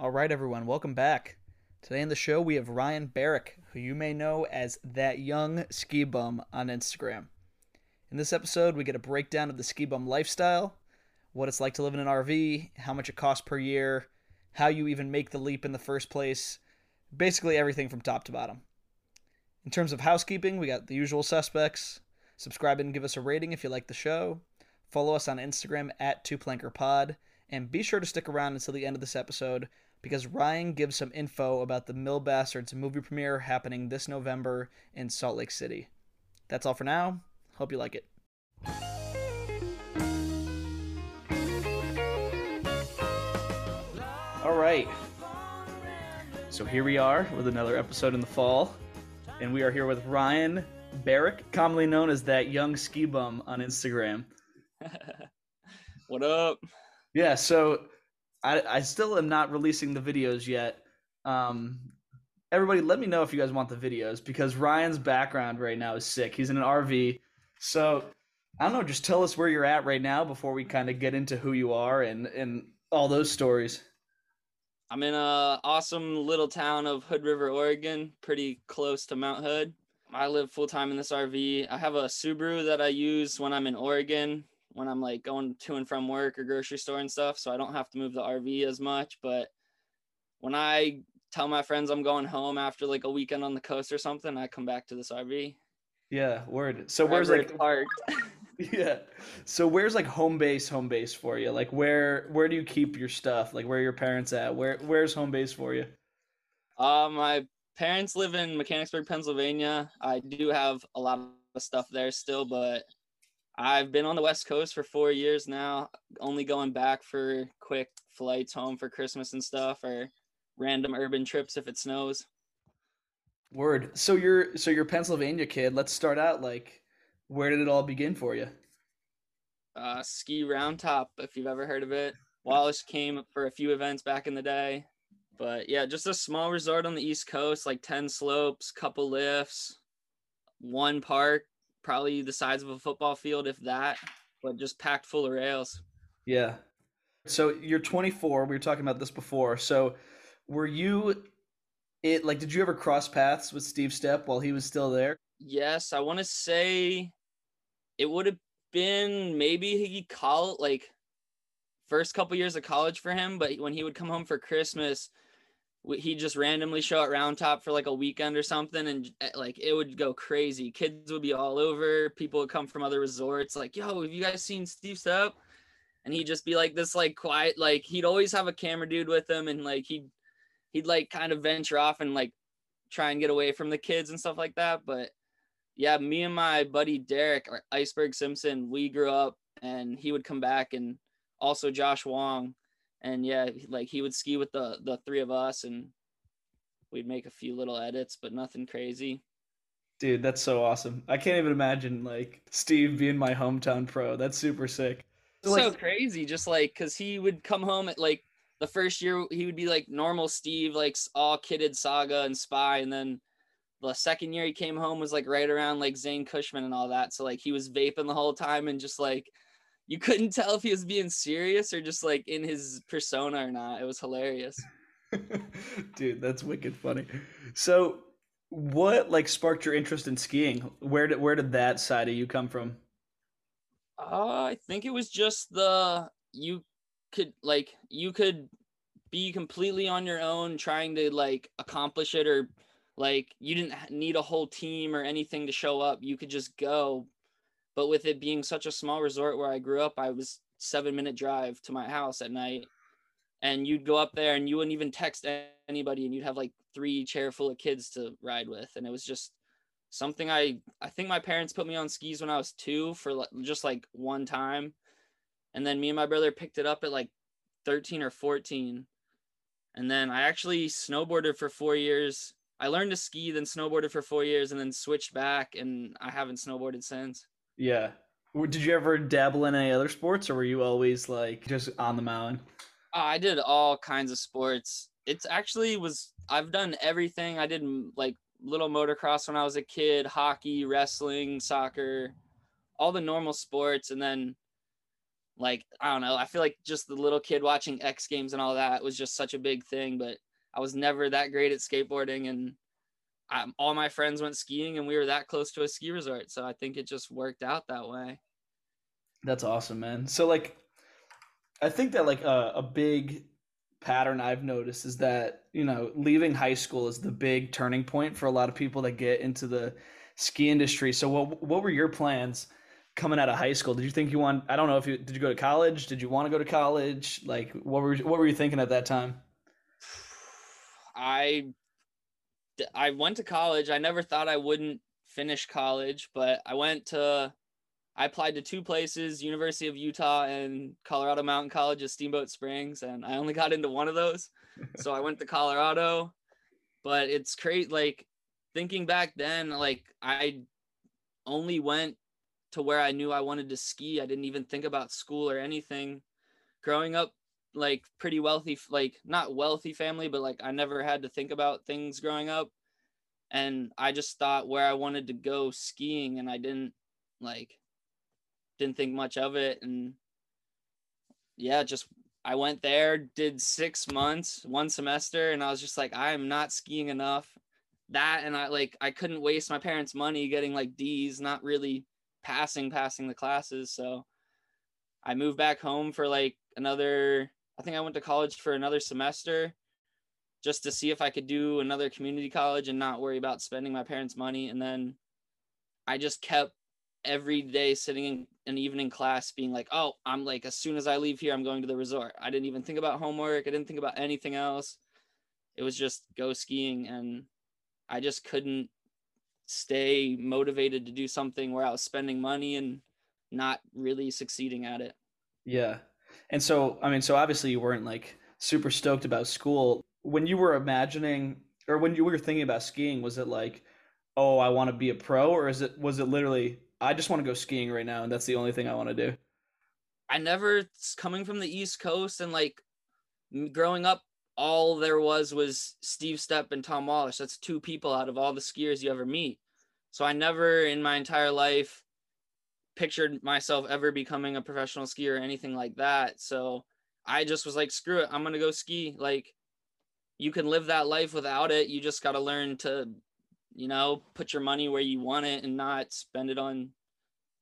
All right, everyone, welcome back. Today on the show, we have Ryan Barrick, who you may know as that young ski bum on Instagram. In this episode, we get a breakdown of the ski bum lifestyle, what it's like to live in an RV, how much it costs per year, how you even make the leap in the first place, basically everything from top to bottom. In terms of housekeeping, we got the usual suspects. Subscribe and give us a rating if you like the show. Follow us on Instagram at twoplankerpod, and be sure to stick around until the end of this episode because Ryan gives some info about the Mill Bastards movie premiere happening this November in Salt Lake City. That's all for now. Hope you like it. All right. So here we are with another episode in the fall, and we are here with Ryan Barrick, commonly known as that young ski bum on Instagram. what up? Yeah, so I, I still am not releasing the videos yet. Um, everybody, let me know if you guys want the videos because Ryan's background right now is sick. He's in an RV. So I don't know, just tell us where you're at right now before we kind of get into who you are and, and all those stories. I'm in a awesome little town of Hood River, Oregon, pretty close to Mount Hood. I live full time in this RV. I have a Subaru that I use when I'm in Oregon, when I'm like going to and from work or grocery store and stuff. So I don't have to move the RV as much. But when I tell my friends I'm going home after like a weekend on the coast or something, I come back to this RV. Yeah, word. So where's like parked. yeah. So where's like home base, home base for you? Like where where do you keep your stuff? Like where are your parents at? Where where's home base for you? Uh, my parents live in Mechanicsburg, Pennsylvania. I do have a lot of stuff there still, but I've been on the West Coast for four years now, only going back for quick flights home for Christmas and stuff or random urban trips if it snows. Word. So you're so you're a Pennsylvania kid. Let's start out like where did it all begin for you? Uh, ski round top, if you've ever heard of it. Wallisch came for a few events back in the day. But yeah, just a small resort on the East Coast, like 10 slopes, couple lifts, one park, probably the size of a football field, if that, but just packed full of rails. Yeah. So you're 24. We were talking about this before. So were you it like did you ever cross paths with Steve Stepp while he was still there? Yes, I want to say it would have been maybe he call like first couple years of college for him, but when he would come home for Christmas, he'd just randomly show at Round Top for like a weekend or something, and eh, like it would go crazy. Kids would be all over. People would come from other resorts, like, "Yo, have you guys seen Steve Stepp?" And he'd just be like this, like quiet, like he'd always have a camera dude with him, and like he'd he'd like kind of venture off and like try and get away from the kids and stuff like that. But yeah, me and my buddy Derek Iceberg Simpson, we grew up and he would come back and also Josh Wong. And yeah, like he would ski with the the three of us and we'd make a few little edits, but nothing crazy. Dude, that's so awesome. I can't even imagine like Steve being my hometown pro. That's super sick. So, like- crazy, just like because he would come home at like the first year he would be like normal Steve, like all kidded Saga and Spy, and then the second year he came home was like right around like Zane Cushman and all that. So like he was vaping the whole time and just like you couldn't tell if he was being serious or just like in his persona or not. It was hilarious. Dude, that's wicked funny. So, what like sparked your interest in skiing? Where did where did that side of you come from? Uh, I think it was just the you could like you could be completely on your own trying to like accomplish it or like you didn't need a whole team or anything to show up. You could just go. But with it being such a small resort where I grew up, I was 7 minute drive to my house at night. And you'd go up there and you wouldn't even text anybody and you'd have like three chair full of kids to ride with and it was just something I I think my parents put me on skis when I was 2 for just like one time. And then me and my brother picked it up at like 13 or 14. And then I actually snowboarded for 4 years. I learned to ski then snowboarded for 4 years and then switched back and I haven't snowboarded since. Yeah. Did you ever dabble in any other sports, or were you always like just on the mountain? Uh, I did all kinds of sports. It's actually was I've done everything. I did like little motocross when I was a kid, hockey, wrestling, soccer, all the normal sports and then like I don't know. I feel like just the little kid watching X Games and all that was just such a big thing. But I was never that great at skateboarding, and I, all my friends went skiing, and we were that close to a ski resort. So I think it just worked out that way. That's awesome, man. So like, I think that like a, a big pattern I've noticed is that you know leaving high school is the big turning point for a lot of people that get into the ski industry. So what what were your plans? coming out of high school did you think you want i don't know if you did you go to college did you want to go to college like what were what were you thinking at that time i i went to college i never thought i wouldn't finish college but i went to i applied to two places university of utah and colorado mountain college at steamboat springs and i only got into one of those so i went to colorado but it's great like thinking back then like i only went to where I knew I wanted to ski. I didn't even think about school or anything. Growing up, like pretty wealthy, like not wealthy family, but like I never had to think about things growing up. And I just thought where I wanted to go skiing and I didn't like, didn't think much of it. And yeah, just I went there, did six months, one semester, and I was just like, I am not skiing enough. That and I like I couldn't waste my parents' money getting like D's, not really passing passing the classes so i moved back home for like another i think i went to college for another semester just to see if i could do another community college and not worry about spending my parents money. And then i just kept every day sitting in an evening class being like oh i'm like as soon as i leave here i'm going to the resort. I didn't even think about homework. I didn't think about anything else. It was just go skiing. And i just couldn't stay motivated to do something where I was spending money and not really succeeding at it. Yeah. And so, I mean, so obviously you weren't like super stoked about school. When you were imagining or when you were thinking about skiing, was it like, oh, I want to be a pro? Or is it, was it literally, I just want to go skiing right now and that's the only thing I want to do? I never, coming from the East Coast and like growing up, all there was was Steve Stepp and Tom Wallisch. That's two people out of all the skiers you ever meet. So I never in my entire life pictured myself ever becoming a professional skier or anything like that. So I just was like, screw it, I'm gonna go ski. Like you can live that life without it. You just gotta learn to, you know, put your money where you want it and not spend it on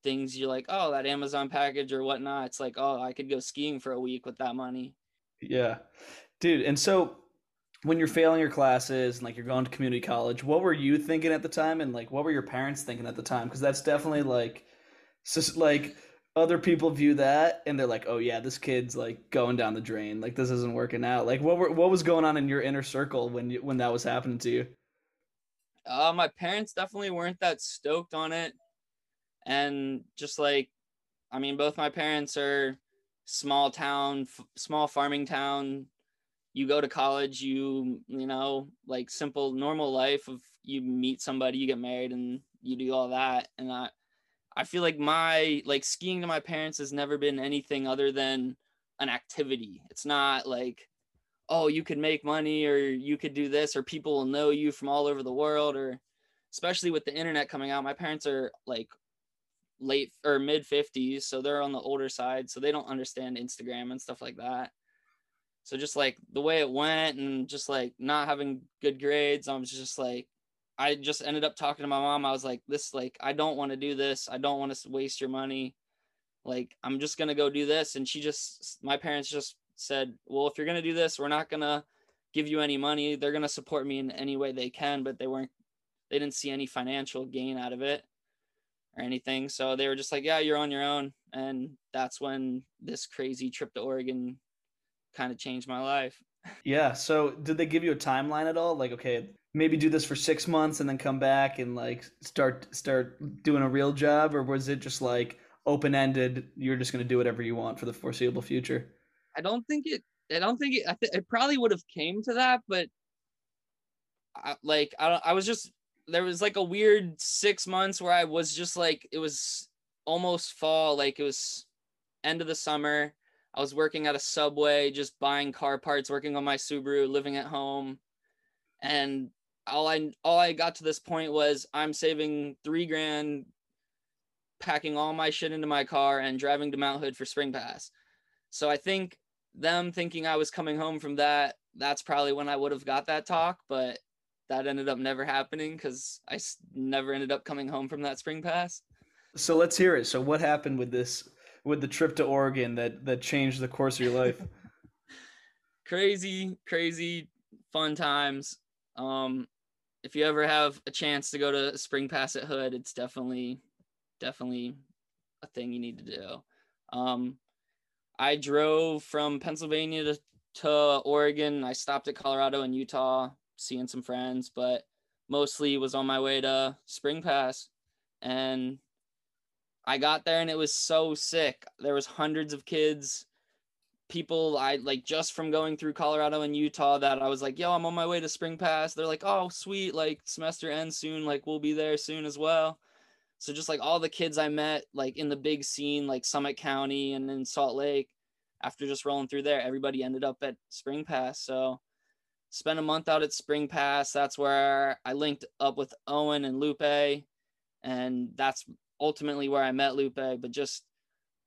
things you're like, oh, that Amazon package or whatnot. It's like, oh, I could go skiing for a week with that money. Yeah. Dude, and so when you're failing your classes and like you're going to community college, what were you thinking at the time, and like what were your parents thinking at the time? Because that's definitely like, just like other people view that and they're like, oh yeah, this kid's like going down the drain. Like this isn't working out. Like what were what was going on in your inner circle when you when that was happening to you? Uh, my parents definitely weren't that stoked on it, and just like, I mean, both my parents are small town, f- small farming town you go to college, you you know, like simple normal life of you meet somebody, you get married and you do all that. And I I feel like my like skiing to my parents has never been anything other than an activity. It's not like, oh, you could make money or you could do this or people will know you from all over the world or especially with the internet coming out. My parents are like late or mid 50s, so they're on the older side, so they don't understand Instagram and stuff like that. So just like the way it went and just like not having good grades, I was just like, I just ended up talking to my mom. I was like, this, like, I don't want to do this. I don't want to waste your money. Like, I'm just going to go do this. And she just, my parents just said, well, if you're going to do this, we're not going to give you any money. They're going to support me in any way they can, but they weren't, they didn't see any financial gain out of it or anything. So they were just like, yeah, you're on your own. And that's when this crazy trip to Oregon kind of changed my life. Yeah. So did they give you a timeline at all? Like, okay, maybe do this for six months and then come back and like start start doing a real job, or was it just like open ended? You're just going to do whatever you want for the foreseeable future. I don't think it. I don't think it. I th- it probably would have came to that, but I, like I I was just there was like a weird six months where I was just like it was almost fall, like it was end of the summer I was working at a Subway, just buying car parts, working on my Subaru, living at home, and all I all I got to this point was I'm saving three grand, packing all my shit into my car and driving to Mount Hood for Spring Pass. So I think them thinking I was coming home from that, that's probably when I would have got that talk, but that ended up never happening because I never ended up coming home from that Spring Pass. So let's hear it. So what happened with this, with the trip to Oregon that that changed the course of your life? crazy, crazy, fun times. Um, if you ever have a chance to go to Spring Pass at Hood, it's definitely, definitely a thing you need to do. Um, I drove from Pennsylvania to, to Oregon. I stopped at Colorado and Utah, seeing some friends, but mostly was on my way to Spring Pass. And I got there and it was so sick. There was hundreds of kids people I like just from going through Colorado and Utah that I was like, yo, I'm on my way to Spring Pass. They're like, oh, sweet, like semester ends soon, like we'll be there soon as well. So just like all the kids I met like in the big scene, like Summit County and then Salt Lake, after just rolling through there, everybody ended up at Spring Pass. So spent a month out at Spring Pass. That's where I linked up with Owen and Lupe. And that's ultimately where I met Lupe. But just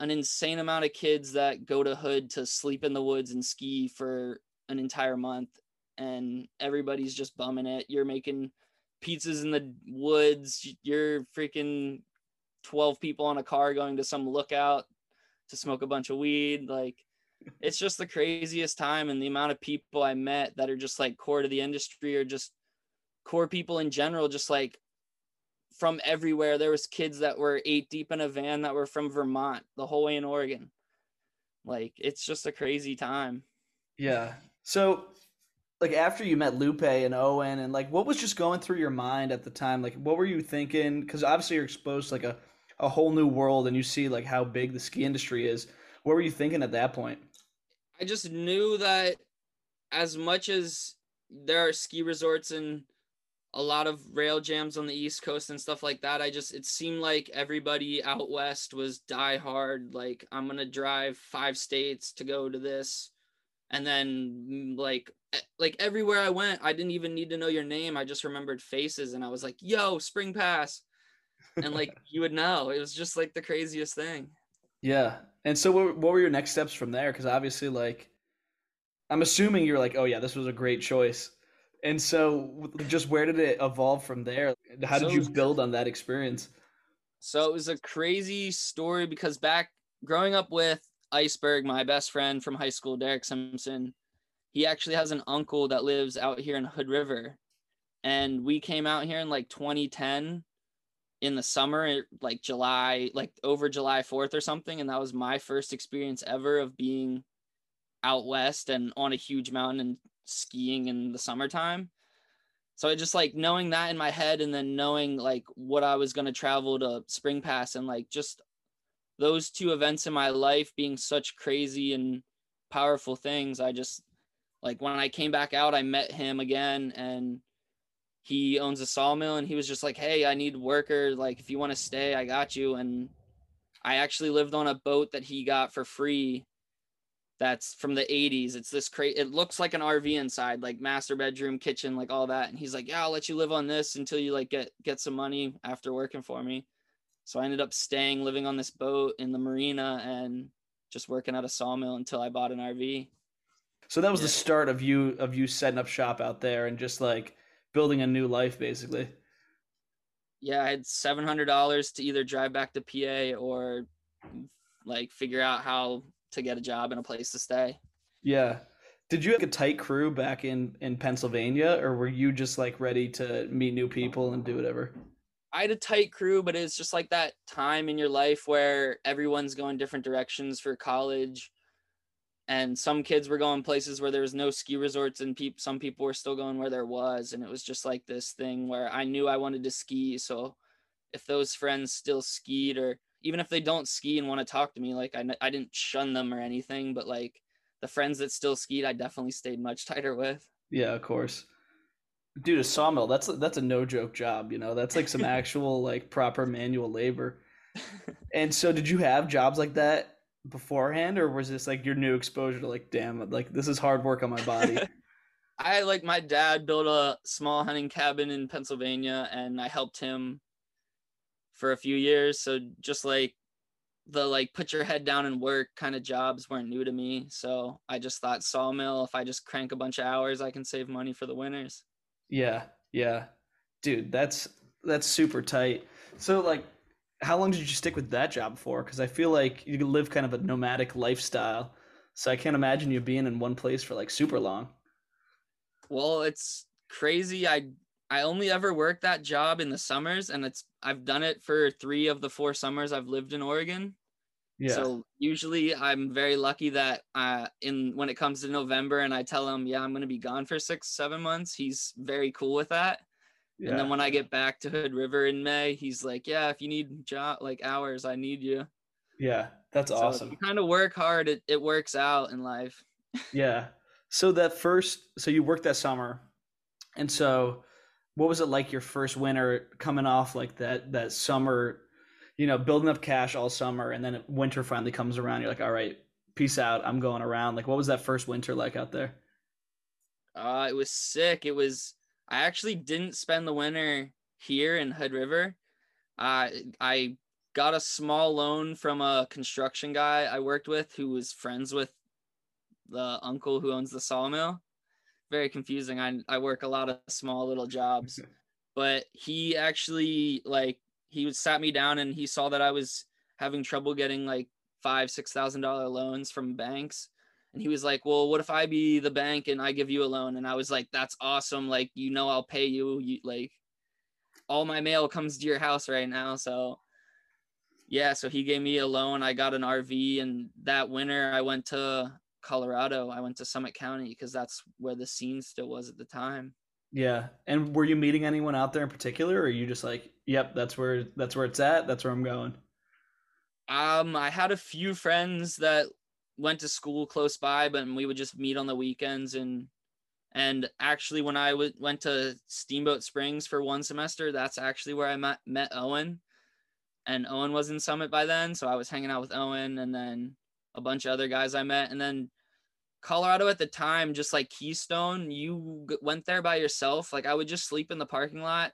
an insane amount of kids that go to Hood to sleep in the woods and ski for an entire month, and everybody's just bumming it. You're making pizzas in the woods. You're freaking 12 people on a car going to some lookout to smoke a bunch of weed. Like, it's just the craziest time. And the amount of people I met that are just like core to the industry or just core people in general, just like from everywhere. There was kids that were eight deep in a van that were from Vermont the whole way in Oregon. Like it's just a crazy time. Yeah. So like after you met Lupe and Owen and like what was just going through your mind at the time? Like what were you thinking? Because obviously you're exposed to like a, a whole new world and you see like how big the ski industry is. What were you thinking at that point? I just knew that as much as there are ski resorts in a lot of rail jams on the East Coast and stuff like that. I just it seemed like everybody out west was die hard. Like I'm gonna drive five states to go to this, and then mm, like like everywhere I went, I didn't even need to know your name. I just remembered faces, and I was like, "Yo, Spring Pass," and like you would know. It was just like the craziest thing. Yeah, and so what, what were your next steps from there? Because obviously, like, I'm assuming you're like, "Oh yeah, this was a great choice." And so, just where did it evolve from there? How did so, you build on that experience? So it was a crazy story because back growing up with Iceberg, my best friend from high school, Derek Simpson, he actually has an uncle that lives out here in Hood River. And we came out here in like 2010 in the summer, like July, like over July 4th or something. And that was my first experience ever of being out west and on a huge mountain and skiing in the summertime. So I just like knowing that in my head and then knowing like what I was going to travel to Spring Pass and like just those two events in my life being such crazy and powerful things. I just like when I came back out, I met him again and he owns a sawmill and he was just like, Hey, I need workers. Like, if you want to stay, I got you. And I actually lived on a boat that he got for free that's from the 80s. It's this crazy. It looks like an RV inside, like master bedroom, kitchen, like all that. And he's like, "Yeah, I'll let you live on this until you like get get some money after working for me." So I ended up staying, living on this boat in the marina, and just working at a sawmill until I bought an RV. So that was yeah. the start of you of you setting up shop out there and just like building a new life, basically. Yeah, I had seven hundred dollars to either drive back to PA or like figure out how to get a job and a place to stay. Yeah. Did you have a tight crew back in in Pennsylvania, or were you just like ready to meet new people and do whatever? I had a tight crew, but it's just like that time in your life where everyone's going different directions for college. And some kids were going places where there was no ski resorts, and pe- some people were still going where there was. And it was just like this thing where I knew I wanted to ski. So if those friends still skied or even if they don't ski and want to talk to me, like I, I didn't shun them or anything, but like the friends that still skied, I definitely stayed much tighter with. Yeah, of course. Dude, a sawmill, that's that's a no joke job, you know. That's like some actual like proper manual labor. and so did you have jobs like that beforehand or was this like your new exposure to like damn like this is hard work on my body? I like my dad built a small hunting cabin in Pennsylvania and I helped him for a few years. So just like the like put your head down and work kind of jobs weren't new to me. So I just thought sawmill, if I just crank a bunch of hours, I can save money for the winters. Yeah, yeah. Dude, that's that's super tight. So like how long did you stick with that job for? Because I feel like you live kind of a nomadic lifestyle. So I can't imagine you being in one place for like super long. Well, it's crazy. I I only ever worked that job in the summers and it's I've done it for 3 of the 4 summers I've lived in Oregon. Yeah. So usually I'm very lucky that uh in when it comes to November and I tell him, yeah, I'm going to be gone for 6 7 months, he's very cool with that. Yeah. And then when I get back to Hood River in May, he's like, yeah, if you need job like hours, I need you. Yeah, that's so awesome. you kind of work hard, it, it works out in life. yeah. So that first so you worked that summer. And so what was it like your first winter coming off like that that summer you know building up cash all summer and then winter finally comes around you're like all right peace out i'm going around. Like what was that first winter like out there? Uh it was sick. It was i actually didn't spend the winter here in hood river. Uh, i got a small loan from a construction guy i worked with who was friends with the uncle who owns the sawmill very confusing. I I work a lot of small little jobs, but he actually like he would sat me down and he saw that I was having trouble getting like five six thousand dollar loans from banks, and he was like, "Well, what if I be the bank and I give you a loan?" And I was like, "That's awesome! Like you know I'll pay you. You like all my mail comes to your house right now, so." Yeah, so he gave me a loan. I got an RV, and that winter I went to Colorado. I went to Summit County because that's where the scene still was at the time. Yeah. And were you meeting anyone out there in particular or are you just like, yep, that's where that's where it's at, that's where I'm going? Um, I had a few friends that went to school close by, but we would just meet on the weekends and and actually when I w- went to Steamboat Springs for one semester, that's actually where I met met Owen. And Owen was in Summit by then, so I was hanging out with Owen and then a bunch of other guys I met. And then Colorado at the time, just like Keystone, you went there by yourself. Like I would just sleep in the parking lot,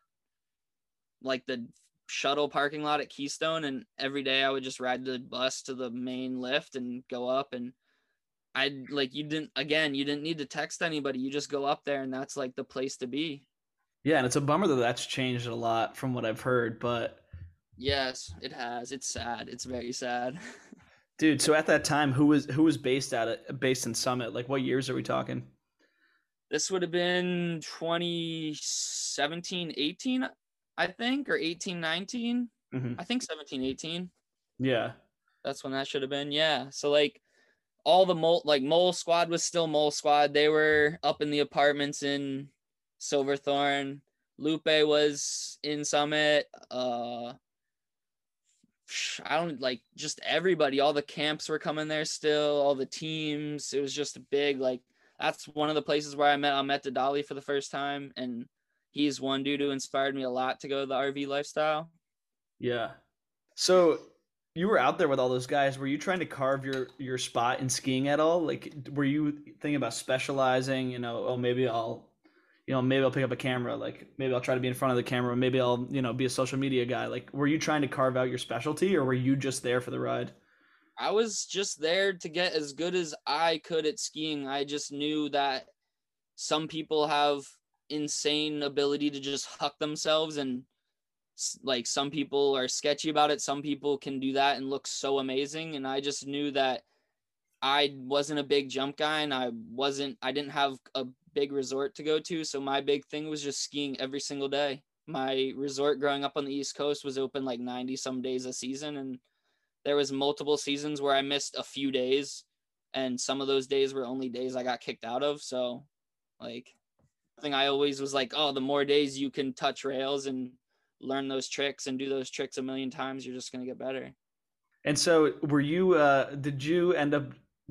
like the shuttle parking lot at Keystone. And every day I would just ride the bus to the main lift and go up. And I like, you didn't, again, you didn't need to text anybody. You just go up there and that's like the place to be. Yeah. And it's a bummer that that's changed a lot from what I've heard, but. Yes, it has. It's sad. It's very sad. Dude, so at that time, who was who was based at it, based in Summit? Like, what years are we talking? This would have been 2017, 18, I think, or 18, 19. Mm-hmm. I think 17, 18. Yeah. That's when that should have been. Yeah. So, like, all the mole, like, Mole Squad was still Mole Squad. They were up in the apartments in Silverthorne. Lupe was in Summit. Uh, I don't like just everybody, all the camps were coming there still, all the teams. It was just a big like that's one of the places where I met I met Dadali for the first time and he's one dude who inspired me a lot to go the RV lifestyle. Yeah. So you were out there with all those guys. Were you trying to carve your your spot in skiing at all? Like were you thinking about specializing, you know, oh maybe I'll you know, maybe I'll pick up a camera. Like maybe I'll try to be in front of the camera. Maybe I'll, you know, be a social media guy. Like, were you trying to carve out your specialty, or were you just there for the ride? I was just there to get as good as I could at skiing. I just knew that some people have insane ability to just huck themselves and like some people are sketchy about it some people can do that and look so amazing and i just knew that i wasn't a big jump guy and i wasn't i didn't have a big resort to go to. So my big thing was just skiing every single day. My resort growing up on the East Coast was open like 90 some days a season. And there was multiple seasons where I missed a few days. And some of those days were only days I got kicked out of. So like I think I always was like, oh, the more days you can touch rails and learn those tricks and do those tricks a million times, you're just gonna get better. And so, were you? uh Did you end up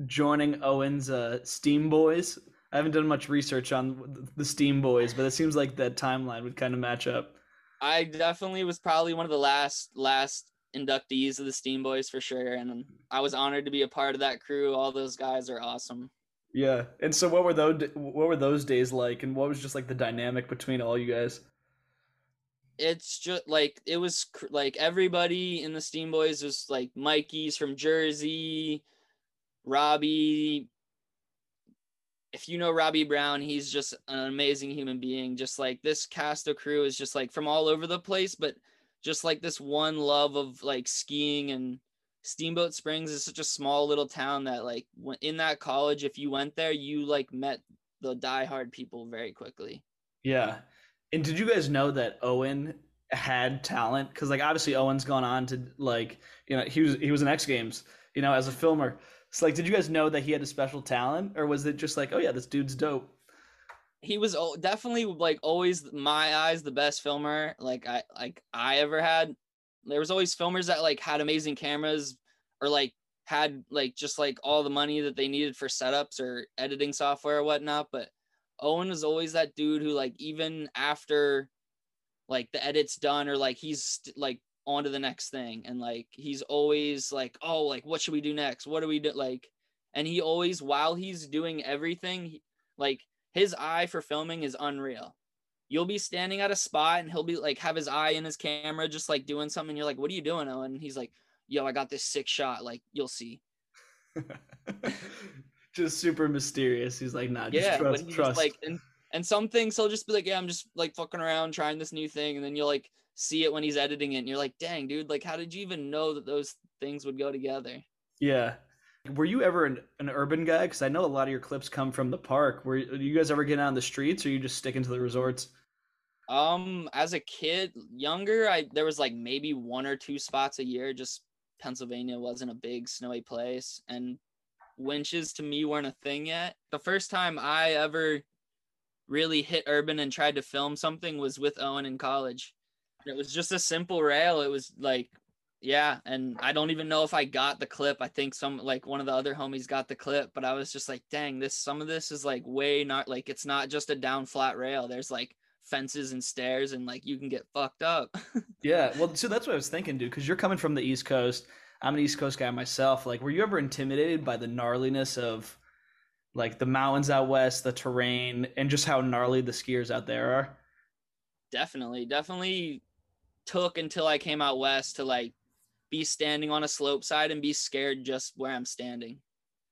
joining Owen's uh, Steam Boys? I haven't done much research on the Steam Boys, but it seems like that timeline would kind of match up. I definitely was probably one of the last last inductees of the Steam Boys for sure, and I was honored to be a part of that crew. All those guys are awesome. Yeah, and so what were those what were those days like, and what was just like the dynamic between all you guys? it's just like it was cr- like everybody in the Steam Boys was like Mikey's from Jersey, Robbie. If you know Robbie Brown, he's just an amazing human being. Just like this cast of crew is just like from all over the place, but just like this one love of like skiing and Steamboat Springs is such a small little town that like in that college, if you went there, you like met the diehard people very quickly. Yeah. And did you guys know that Owen had talent? Because like obviously Owen's gone on to like you know he was he was in X Games you know as a filmer. So like, did you guys know that he had a special talent, or was it just like, oh yeah, this dude's dope? he was definitely like always my eyes the best filmer like i like i ever had there was always filmers that like had amazing cameras or like had like just like all the money that they needed for setups or editing software or whatnot but owen was always that dude who like even after like the edit's done or like he's like on to the next thing and like he's always like oh like what should we do next what do we do like and he always while he's doing everything he- like his eye for filming is unreal. You'll be standing at a spot and he'll be like have his eye in his camera, just like doing something. And you're like, what are you doing, Owen? And he's like, yo, I got this sick shot. Like, you'll see. just super mysterious. He's like, nah, just yeah, trust, but he's trust. just like and and some things he'll just be like, Yeah, I'm just like fucking around trying this new thing, and then you'll like see it when he's editing it, and you're like, dang, dude, like how did you even know that those things would go together? yeah. Were you ever an, an urban guy? Because I know a lot of your clips come from the park. Were you, guys ever getting out on the streets, or you just sticking to the resorts? Um, as a kid, younger, I there was like maybe one or two spots a year. Just Pennsylvania wasn't a big snowy place, and winches to me weren't a thing yet. The first time I ever really hit urban and tried to film something was with Owen in college. And it was just a simple rail. It was like, yeah, and I don't even know if I got the clip. I think some like one of the other homies got the clip, but I was just like, dang, this some of this is like way not like it's not just a down flat rail. There's like fences and stairs and like you can get fucked up. Yeah, well, so that's what I was thinking, dude. Because you're coming from the East Coast. I'm an East Coast guy myself. Like, were you ever intimidated by the gnarliness of like the mountains out west, the terrain, and just how gnarly the skiers out there are? definitely, definitely took until I came out west to like be standing on a slope side and be scared just where I'm standing.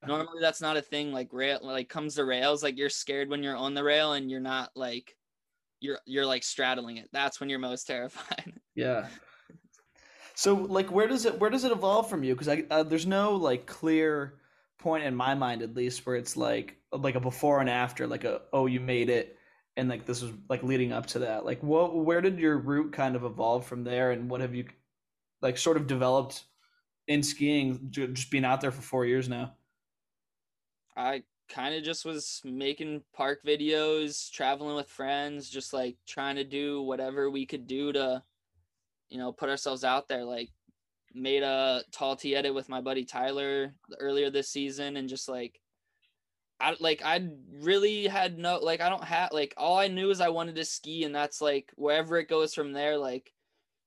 Normally that's not a thing like rail like comes to rails like you're scared when you're on the rail and you're not like you're you're like straddling it. That's when you're most terrified. Yeah. So, like, where does it where does it evolve from you? Because I uh, there's no like clear point in my mind, at least, where it's like like a before and after, like a oh you made it, and like this was like leading up to that. Like, what where did your route kind of evolve from there, and what have you like sort of developed in skiing, just being out there for four years now? I kind of just was making park videos, traveling with friends, just like trying to do whatever we could do to, you know, put ourselves out there. Like, made a tall T edit with my buddy Tyler earlier this season, and just like, I like I really had no like I don't have like all I knew is I wanted to ski, and that's like wherever it goes from there. Like,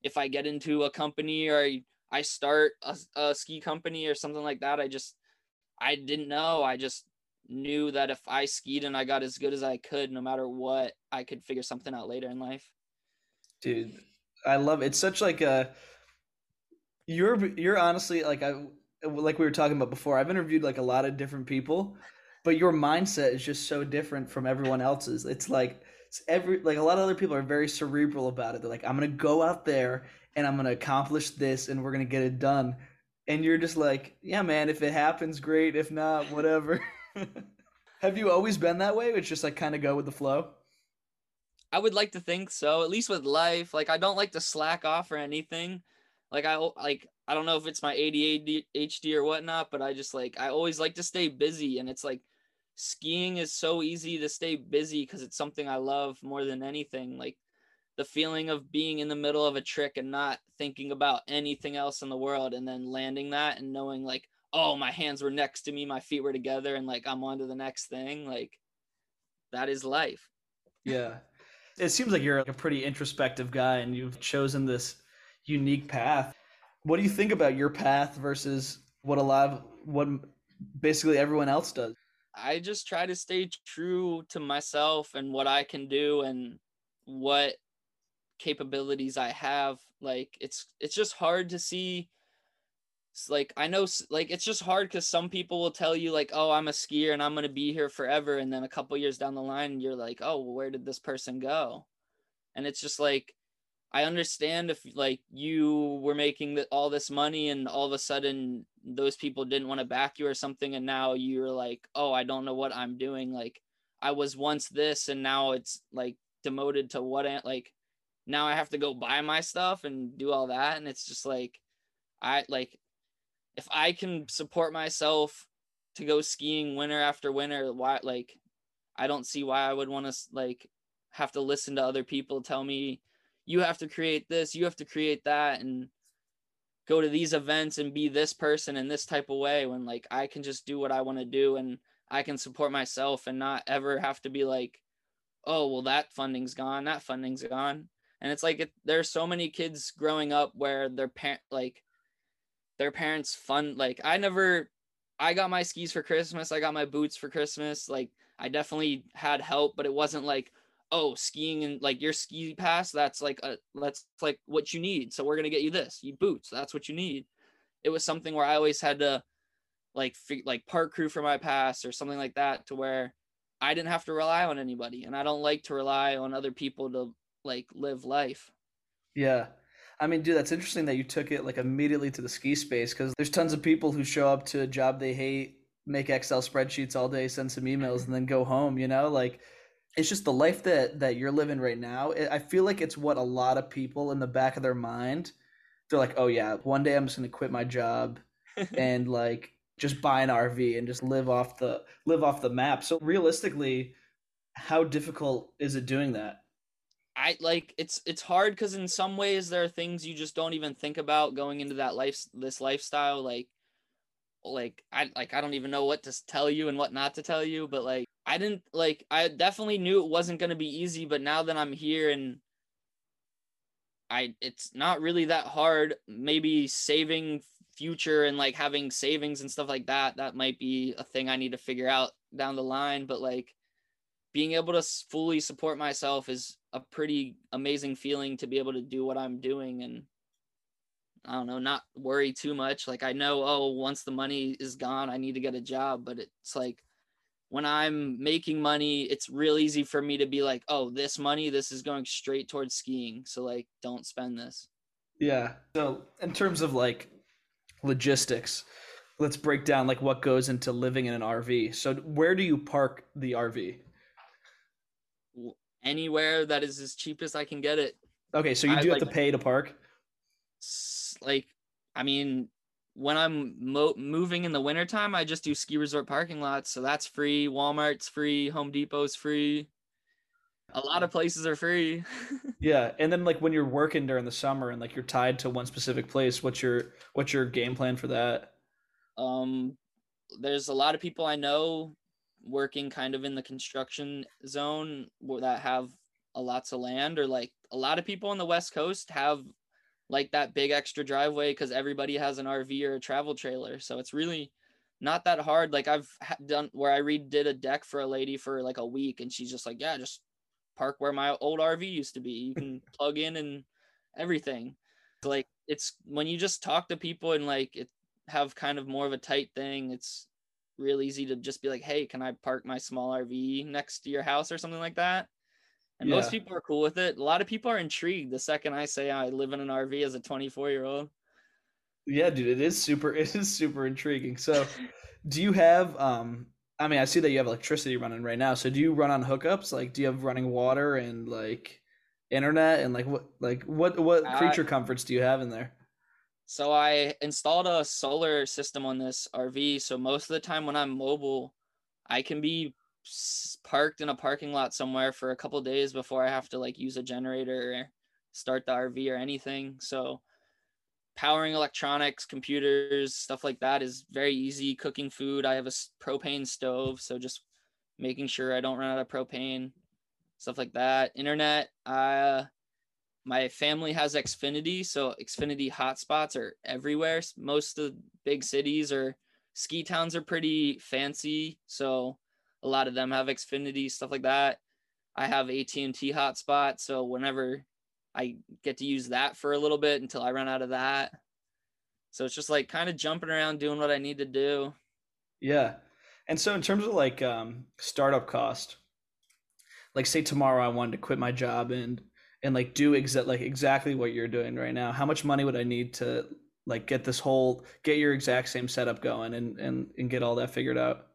if I get into a company or I, I start a, a ski company or something like that, I just I didn't know. I just knew that if I skied and I got as good as I could, no matter what, I could figure something out later in life. Dude, I love it. It's such like a you're you're honestly like I like we were talking about before. I've interviewed like a lot of different people, but your mindset is just so different from everyone else's. It's like it's every like a lot of other people are very cerebral about it. They're like, I'm gonna go out there and I'm gonna accomplish this and we're gonna get it done. And you're just like, yeah, man. If it happens, great. If not, whatever. Have you always been that way? It's just like kind of go with the flow. I would like to think so, at least with life. Like I don't like to slack off or anything. Like I like I don't know if it's my ADHD or whatnot, but I just like I always like to stay busy, and it's like skiing is so easy to stay busy because it's something I love more than anything. Like the feeling of being in the middle of a trick and not thinking about anything else in the world, and then landing that and knowing like, oh, my hands were next to me, my feet were together, and like I'm on to the next thing. Like that is life. Yeah. It seems like you're a pretty introspective guy and you've chosen this unique path. What do you think about your path versus what a lot of what basically everyone else does? I just try to stay true to myself and what I can do and what capabilities I have. Like it's it's just hard to see like I know like it's just hard cuz some people will tell you like oh I'm a skier and I'm going to be here forever and then a couple years down the line you're like oh well, where did this person go? And it's just like I understand if like you were making all this money and all of a sudden those people didn't want to back you or something and now you're like, "Oh, I don't know what I'm doing." Like I was once this and now it's like demoted to what like now I have to go buy my stuff and do all that and it's just like I like if I can support myself to go skiing winter after winter, why like I don't see why I would want to like have to listen to other people tell me you have to create this, you have to create that, and go to these events and be this person in this type of way when like I can just do what I want to do and I can support myself and not ever have to be like, oh, well, that funding's gone, that funding's gone. And it's like it, there's so many kids growing up where their parent like their parents fund like I never I got my skis for Christmas, I got my boots for Christmas. Like I definitely had help, but it wasn't like, oh skiing and like your ski pass that's like a that's like what you need so we're gonna get you this you boots that's what you need. It was something where i always had to like like park crew for my pass or something like that to where i didn't have to rely on anybody and i don't like to rely on other people to like live life. Yeah. I mean, dude, that's interesting that you took it like immediately to the ski space because there's tons of people who show up to a job they hate, make Excel spreadsheets all day, send some emails, and then go home. You know, like it's just the life that that you're living right now. I feel like it's what a lot of people in the back of their mind they're like, "Oh yeah, one day I'm just going to quit my job and like just buy an RV and just live off the live off the map." So realistically, how difficult is it doing that? I like it's it's hard cuz in some ways there are things you just don't even think about going into that life this lifestyle like like I like I don't even know what to tell you and what not to tell you, but like I didn't like I definitely knew it wasn't going to be easy, but now that I'm here and I it's not really that hard, maybe saving future and like having savings and stuff like that, that might be a thing I need to figure out down the line, but like being able to fully support myself is a pretty amazing feeling to be able to do what I'm doing and I don't know, not worry too much. Like I know, oh, once the money is gone, I need to get a job, but it's like when I'm making money, it's real easy for me to be like, oh, this money, this is going straight towards skiing. So like don't spend this. Yeah. So in terms of like logistics, let's break down like what goes into living in an RV. So where do you park the RV? Anywhere that is as cheap as I can get it. Okay, so you do I, have like, to pay to park? Like I mean, when I'm mo- moving in the wintertime, I just do ski resort parking lots. So that's free. Walmart's free. Home Depot's free. A lot of places are free. yeah, and then like when you're working during the summer and like you're tied to one specific place, what's your what's your game plan for that? Um, there's a lot of people I know working kind of in the construction zone that have a lots of land, or like a lot of people on the West Coast have like that big extra driveway because everybody has an RV or a travel trailer. So it's really not that hard. Like I've done where I redid a deck for a lady for like a week and she's just like, yeah, just park where my old RV used to be. You can plug in and everything. Like it's when you just talk to people and like it have kind of more of a tight thing, it's real easy to just be like, hey, can I park my small RV next to your house or something like that? And yeah. most people are cool with it. A lot of people are intrigued the second I say I live in an RV as a 24 year old. Yeah, dude, it is super. It is super intriguing. So, do you have? um I mean, I see that you have electricity running right now. So, do you run on hookups? Like, do you have running water and like internet and like what like what what creature comforts do you have in there? So I installed a solar system on this RV. So most of the time when I'm mobile, I can be parked in a parking lot somewhere for a couple days before I have to like use a generator or start the RV or anything. So powering electronics, computers, stuff like that is very easy. Cooking food, I have a propane stove, so just making sure I don't run out of propane, stuff like that. Internet, uh my family has Xfinity, so Xfinity hotspots are everywhere. Most of the big cities or ski towns are pretty fancy, so a lot of them have Xfinity stuff like that. I have AT&T hotspot, so whenever I get to use that for a little bit until I run out of that. So it's just like kind of jumping around doing what I need to do. Yeah. And so in terms of like um startup cost, like say tomorrow I wanted to quit my job and and like do exact like exactly what you're doing right now, how much money would I need to like get this whole get your exact same setup going and and and get all that figured out?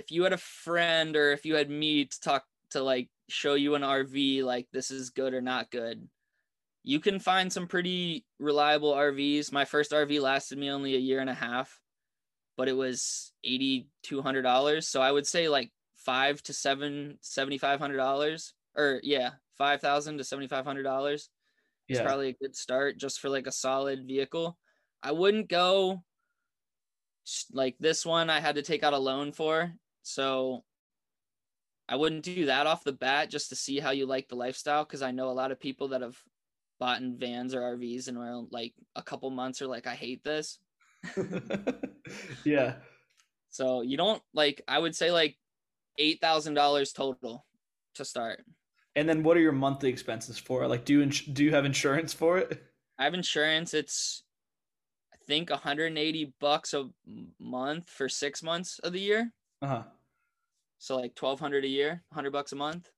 If you had a friend or if you had me to talk to like show you an RV like this is good or not good, you can find some pretty reliable RVs. My first RV lasted me only a year and a half, but it was eighty two hundred dollars. So I would say like five to seven seventy five hundred dollars, or yeah, five thousand to seventy five hundred dollars. It's Yeah. probably a good start just for like a solid vehicle. I wouldn't go like this one. I had to take out a loan for, so I wouldn't do that off the bat just to see how you like the lifestyle because I know a lot of people that have bought in vans or RVs and were like a couple months are like I hate this. yeah. So you don't like I would say like eight thousand dollars total to start. And then what are your monthly expenses for? Like do you ins- do you have insurance for it? I have insurance. It's I think 180 bucks a month for six months of the year. Uh-huh. So like 1200 a year, 100 bucks a month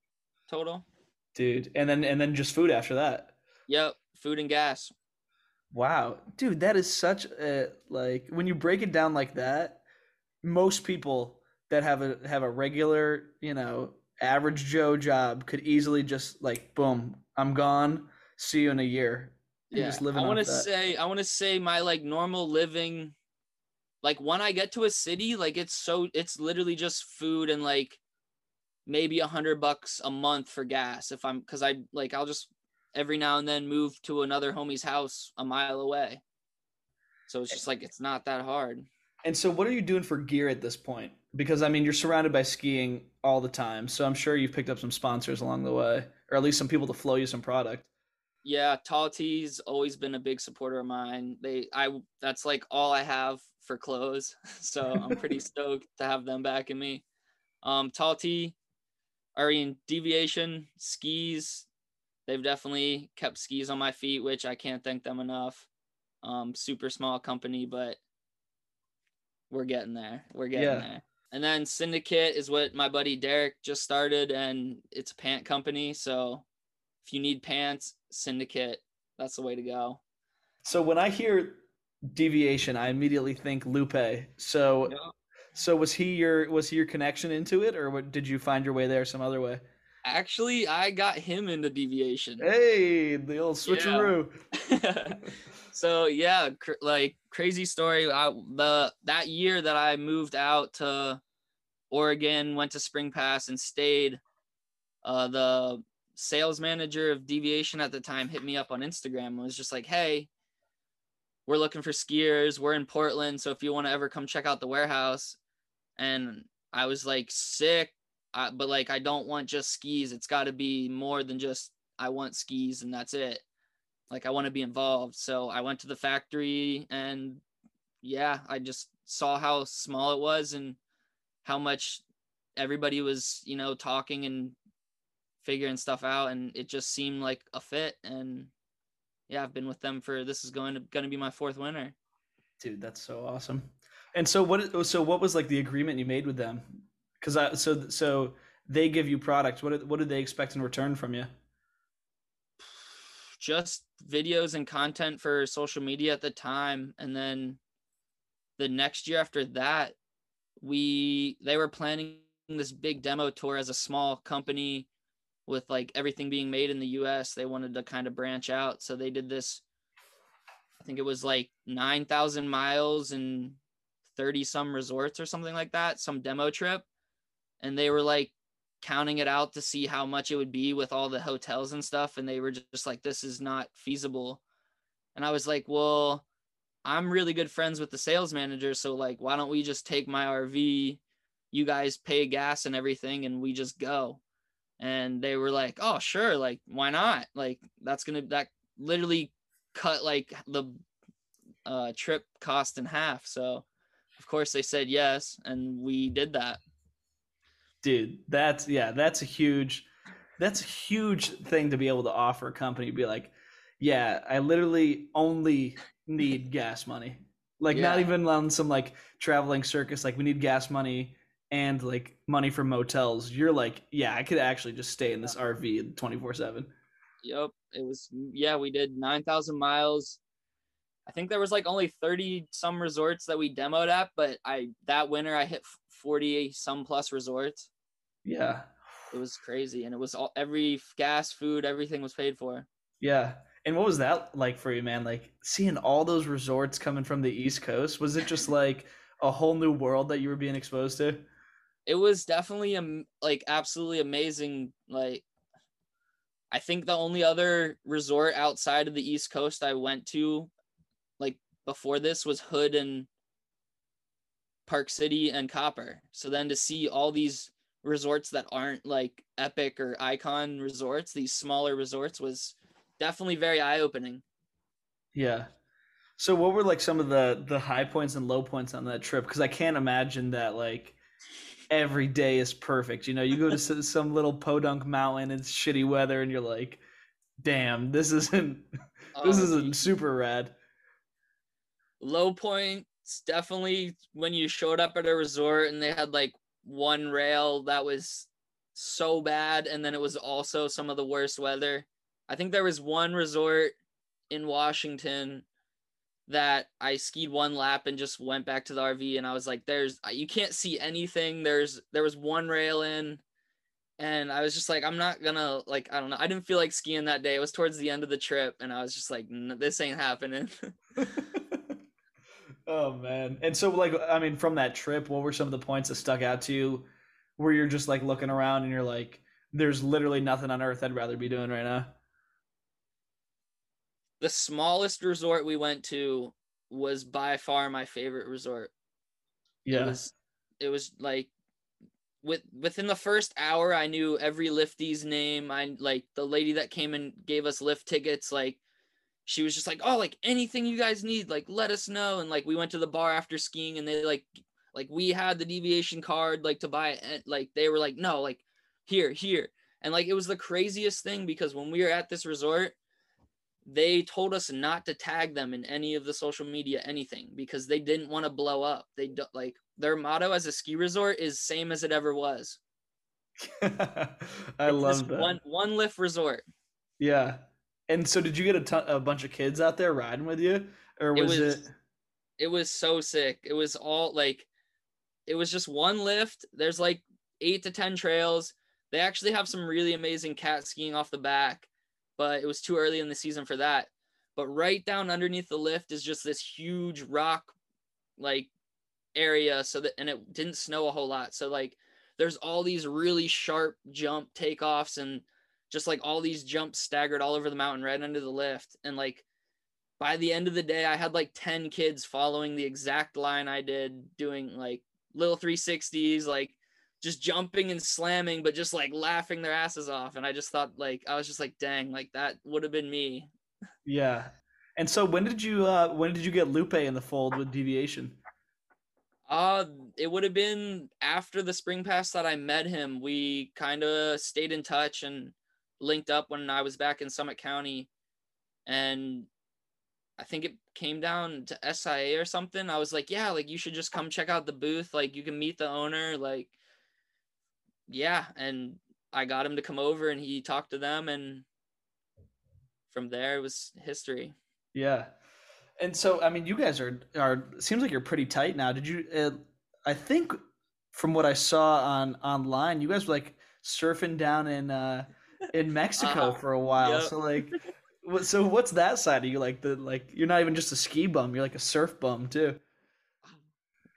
total. Dude. And then and then just food after that. Yep, food and gas. Wow, dude, that is such a like when you break it down like that, most people that have a have a regular, you know, average Joe job could easily just like boom, I'm gone. See you in a year. Yeah, just living I want to say I want to say my like normal living like when I get to a city like it's so it's literally just food and like maybe a hundred bucks a month for gas if I'm because I like I'll just every now and then move to another homie's house a mile away. So it's just like it's not that hard. And so what are you doing for gear at this point? Because I mean, you're surrounded by skiing all the time, so I'm sure you've picked up some sponsors along the way, or at least some people to flow you some product. Yeah, Tall Tee's always been a big supporter of mine. They I that's like all I have for clothes. So I'm pretty stoked to have them back in me. Um Tall Tee, Arian Deviation, skis. They've definitely kept skis on my feet, which I can't thank them enough. Um super small company, but we're getting there. We're getting Yeah. there. And then Syndicate is what my buddy Derek just started, and it's a pant company. So if you need pants, Syndicate, that's the way to go. So when I hear deviation, I immediately think Lupe. So so was he your was he your connection into it, or what, did you find your way there some other way? Actually, I got him into deviation. Hey, the old switcheroo. so yeah, cr- like crazy story. I, the that year that I moved out to Oregon, went to Spring Pass and stayed. Uh, the sales manager of Deviation at the time hit me up on Instagram and was just like, "Hey, we're looking for skiers. We're in Portland, so if you want to ever come check out the warehouse." And I was like, "Sick." I, but like I don't want just skis. It's got to be more than just I want skis and that's it. Like I want to be involved. So I went to the factory and yeah, I just saw how small it was and how much everybody was, you know, talking and figuring stuff out and it just seemed like a fit and yeah, I've been with them for this is going to going to be my fourth winter. Dude, that's so awesome. And so what so what was like the agreement you made with them? Cuz I so so they give you product. What did- what did they expect in return from you? just videos and content for social media at the time and then the next year after that we they were planning this big demo tour as a small company with like everything being made in the US they wanted to kind of branch out so they did this I think it was like 9000 miles and 30 some resorts or something like that some demo trip and they were like counting it out to see how much it would be with all the hotels and stuff and they were just like this is not feasible. And i was like well i'm really good friends with the sales manager so like why don't we just take my rv you guys pay gas and everything and we just go and they were like oh sure like why not like that's gonna that literally cut like the uh trip cost in half so of course they said yes and we did that Dude, that's yeah, that's a huge that's a huge thing to be able to offer a company. Be like, yeah, I literally only need gas money. Like not even on some like traveling circus. Like we need gas money and like money for motels. You're like, yeah, I could actually just stay in this RV twenty four seven. Yep. It was yeah, we did 9,000 miles. I think there was like only 30 some resorts that we demoed at, but I that winter I hit 40 some plus resorts. Yeah, It was crazy and it was all every gas, food, everything was paid for. yeah. And what was that like for you, man? Like seeing all those resorts coming from the East Coast. Was it just like a whole new world that you were being exposed to? It was definitely um, like absolutely amazing like I think the only other resort outside of the East Coast I went to like before this was Hood and Park City and Copper. So then to see all these resorts that aren't like epic or icon resorts, these smaller resorts was definitely very eye-opening. Yeah. So what were like some of the the high points and low points on that trip? Because I can't imagine that like every day is perfect. You know, you go to some little podunk mountain, it's shitty weather, and you're like, "Damn, this isn't this Oh, isn't super rad." low points definitely when you showed up at a resort and they had like one rail that was so bad and then it was also some of the worst weather i think there was one resort in washington that i skied one lap and just went back to the rv and i was like there's uh, you can't see anything. There's there was one rail in. And i was just like i'm not gonna like i don't know. I didn't feel like skiing that day. It was towards the end of the trip and i was just like this ain't happening. Oh man. And so like I mean from that trip, what were some of the points that stuck out to you where you're just like looking around and you're like there's literally nothing on earth I'd rather be doing right now. The smallest resort we went to was by far my favorite resort. It Yeah. was it was like with within the first hour I knew every liftie's name. I like the lady that came and gave us lift tickets like she was just like, "Oh, like anything you guys need, like let us know." And like we went to the bar after skiing and they like like we had the deviation card like to buy it and like they were like, "No, like here, here." And like it was the craziest thing because when we were at this resort, they told us not to tag them in any of the social media anything because they didn't want to blow up. They do, like their motto as a ski resort is same as it ever was. I It's love that. one one lift resort. Yeah. And so did you get a ton, a bunch of kids out there riding with you or It was it, It was so sick. It was all like it was just one lift. There's like 8 to 10 trails. They actually have some really amazing cat skiing off the back, but it was too early in the season for that. But right down underneath the lift is just this huge rock like area so that and it didn't snow a whole lot. So like there's all these really sharp jump takeoffs and just like all these jumps staggered all over the mountain right under the lift and like by the end of the day i had like 10 kids following the exact line i did doing like little 360s like just jumping and slamming but just like laughing their asses off and i just thought like i was just like dang like that would have been me yeah. And so when did you uh when did you get Lupe in the fold with deviation? uh it would have been after the spring pass that i met him we kind of stayed in touch and linked up when i was back in summit county and I think it came down to SIA or something. I was like, yeah, like you should just come check out the booth. Like you can meet the owner. Like, yeah. And I got him to come over and he talked to them. And from there, it was history. Yeah. And so I mean you guys are are seems like you're pretty tight now. Did you uh, I think from what I saw on online you guys were like surfing down in uh in Mexico Uh, for a while. yep. So like what- so what's that side of you like the like you're not even just a ski bum, you're like a surf bum too.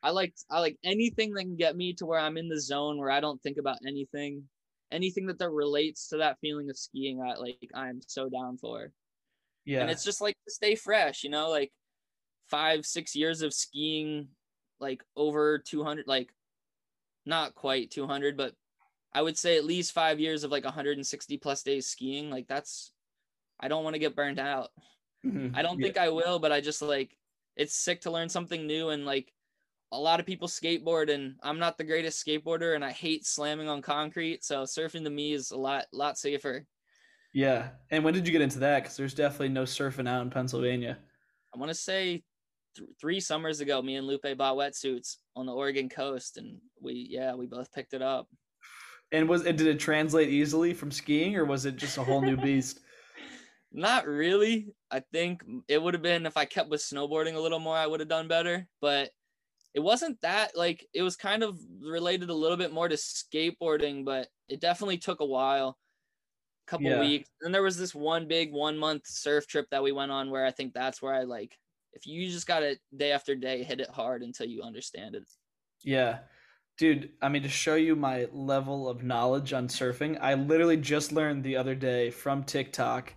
I like I like anything that can get me to where I'm in the zone where I don't think about anything, anything that that relates to that feeling of skiing. I like I'm so down for. Yeah. and it's just like to stay fresh you know like five six years of skiing like over 200 like not quite 200 but i would say at least five years of like 160 plus days skiing like that's i don't want to get burned out Mhm. i don't Yeah. think i will but i just like it's sick to learn something new and like a lot of people skateboard and I'm not the greatest skateboarder and I hate slamming on concrete. So surfing to me is a lot lot safer. Yeah. And when did you get into that? Because there's definitely no surfing out in Pennsylvania. I want to say th- three summers ago, me and Lupe bought wetsuits on the Oregon coast, and we yeah we both picked it up. And was it did it translate easily from skiing, or was it just a whole new beast? Not really. I think it would have been if I kept with snowboarding a little more, I would have done better. But it wasn't that like it was kind of related a little bit more to skateboarding, but it definitely took a while, a couple Yeah. weeks. And there was this one big one month surf trip that we went on where I think that's where I like if you just got to day after day hit it hard until you understand it. Yeah. Dude, I mean, to show you my level of knowledge on surfing, I literally just learned the other day from TikTok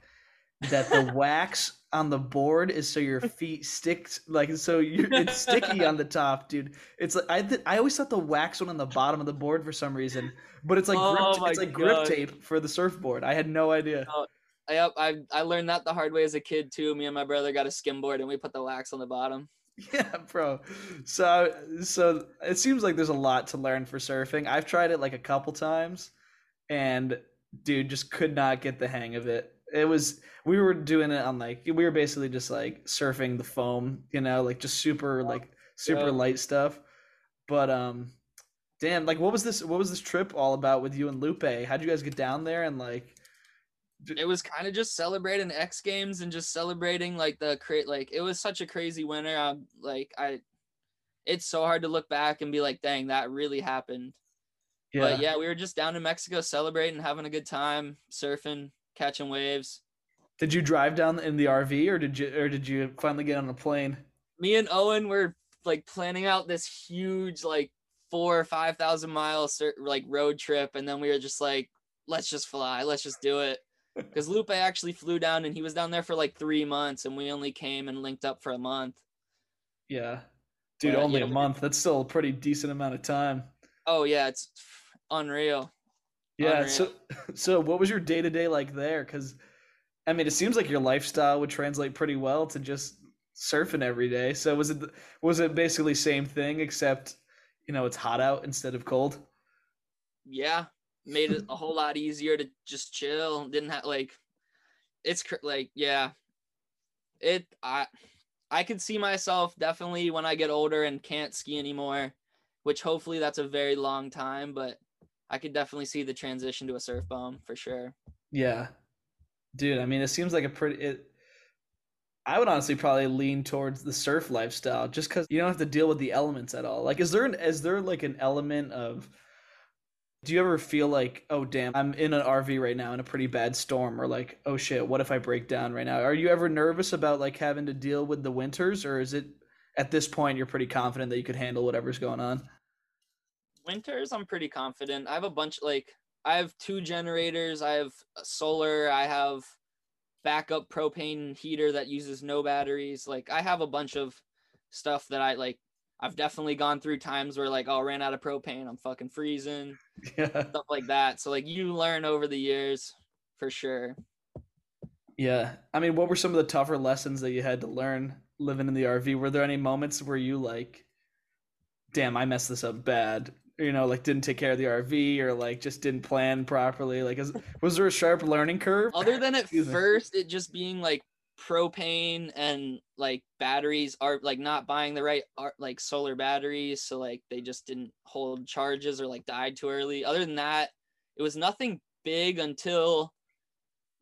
that the wax on the board is so your feet stick like so you it's sticky on the top, dude. It's like I th- I always thought the wax went on the bottom of the board for some reason, but it's like Oh grip, it's like grip tape for the surfboard. I had no idea. Oh, I, I I learned that the hard way as a kid too. Me and my brother got a skimboard and we put the wax on the bottom. Yeah, bro. So so it seems like there's a lot to learn for surfing. I've tried it like a couple times and dude just could not get the hang of it. It was we were doing it on like we were basically just like surfing the foam, you know, like just super like super Yeah. light stuff. But um damn, like what was this what was this trip all about with you and Lupe? How'd you guys get down there and like It was kind of just celebrating X Games and just celebrating like the create like it was such a crazy winter. I'm like I, it's so hard to look back and be like, dang, that really happened. yeah. But yeah, we were just down in Mexico celebrating, having a good time, surfing, catching waves. Did you drive down in the RV or did you or did you finally get on a plane? Me and Owen were like planning out this huge like four or five thousand mile like road trip, and then we were just like, let's just fly, let's just do it. Because Lupe actually flew down and he was down there for like three months, and we only came and linked up for a month. Yeah. Dude, But, only a month. That's still a pretty decent amount of time. Oh yeah, it's unreal. Yeah. Unreal. So so what was your day to day like there? Cause I mean it seems like your lifestyle would translate pretty well to just surfing every day. So was it was it basically same thing except you know it's hot out instead of cold? Yeah, made it a whole lot easier to just chill. Didn't have like, it's cr- like yeah, it I I could see myself definitely when I get older and can't ski anymore, which hopefully that's a very long time, but I could definitely see the transition to a surf bum for sure. Yeah. Dude, I mean it seems like a pretty it I would honestly probably lean towards the surf lifestyle just cuz you don't have to deal with the elements at all. Like is there an is there like an element of do you ever feel like, oh damn, I'm in an RV right now in a pretty bad storm, or like, oh shit, what if I break down right now? Are you ever nervous about like having to deal with the winters, or is it at this point you're pretty confident that you could handle whatever's going on? Winters, I'm pretty confident. I have a bunch like I have two generators. I have a solar. I have backup propane heater that uses no batteries. Like I have a bunch of stuff that I like. I've definitely gone through times where like, oh, I ran out of propane. I'm fucking freezing, Yeah, stuff like that. So like you learn over the years for sure. yeah. I mean, what were some of the tougher lessons that you had to learn living in the RV? Were there any moments where you like, damn, I messed this up bad? You know, like didn't take care of the RV, or like just didn't plan properly. Like, is, was there a sharp learning curve? Other than at first it just being like propane and like batteries are like not buying the right ar- like solar batteries so like they just didn't hold charges or like died too early other than that it was nothing big until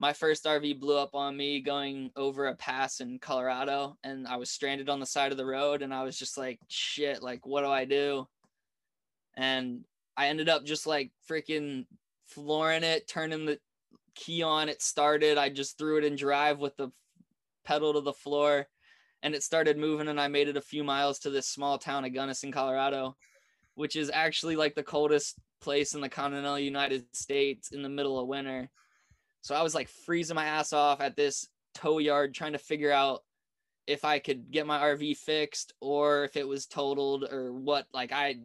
my first rv blew up on me going over a pass in colorado and i was stranded on the side of the road and i was just like shit like what do i do and i ended up just like freaking flooring it turning the key on it started i just threw it in drive with the pedal to the floor and it started moving and i made it a few miles to this small town of gunnison colorado which is actually like the coldest place in the continental united states in the middle of winter. So i was like freezing my ass off at this tow yard trying to figure out if i could get my rv fixed or if it was totaled or what like i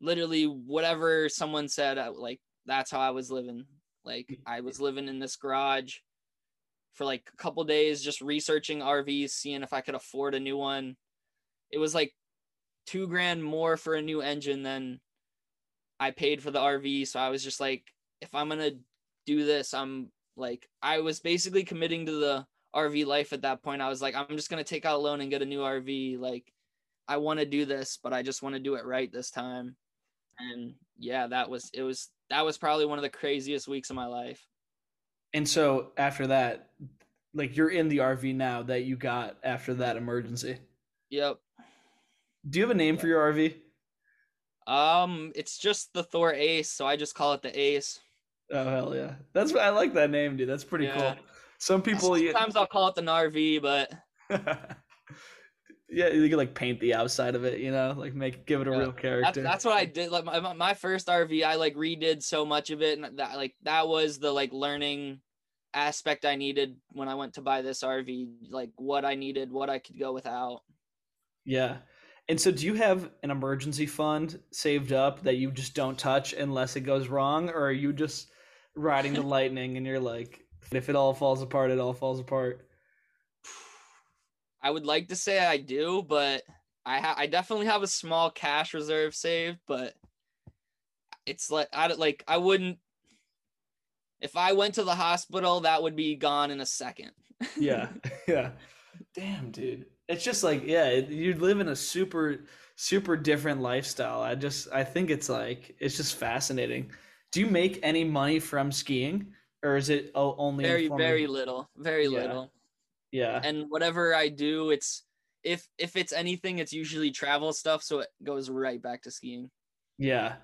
literally whatever someone said like that's how i was living like i was living in this garage for like a couple days just researching RVs, seeing if I could afford a new one. It was like two grand more for a new engine than I paid for the RV. So I was just like, if I'm gonna do this, I'm like, I was basically committing to the RV life at that point. I was like, I'm just gonna take out a loan and get a new RV. Like, I want to do this, but I just want to do it right this time. And yeah, that was it. Was that was probably one of the craziest weeks of my life. And so after that, like you're in the RV now that you got after that emergency. Yep. Do you have a name for your RV? Um, it's just the Thor Ace, so I just call it the Ace. Oh hell yeah, that's I like that name, dude. That's pretty yeah. cool. Some people sometimes I'll call it the Narv, but yeah, you can like paint the outside of it, you know, like make give it a yeah. real character. That's, that's, what I did. Like my, my first RV, I like redid so much of it, and that like that was the like learning aspect I needed when I went to buy this RV. Like what I needed, what I could go without. Yeah. And so, do you have an emergency fund saved up that you just don't touch unless it goes wrong, or are you just riding the lightning and you're like, if it all falls apart, it all falls apart? I would like to say I do, but I ha- I definitely have a small cash reserve saved, but it's like I like I wouldn't if I went to the hospital, that would be gone in a second. yeah. Yeah. Damn, dude. It's just like, yeah, you live in a super super different lifestyle. I just I think it's like it's just fascinating. Do you make any money from skiing or is it only very very little, very yeah. little. Yeah. And whatever I do, it's if if it's anything, it's usually travel stuff, so it goes right back to skiing. Yeah.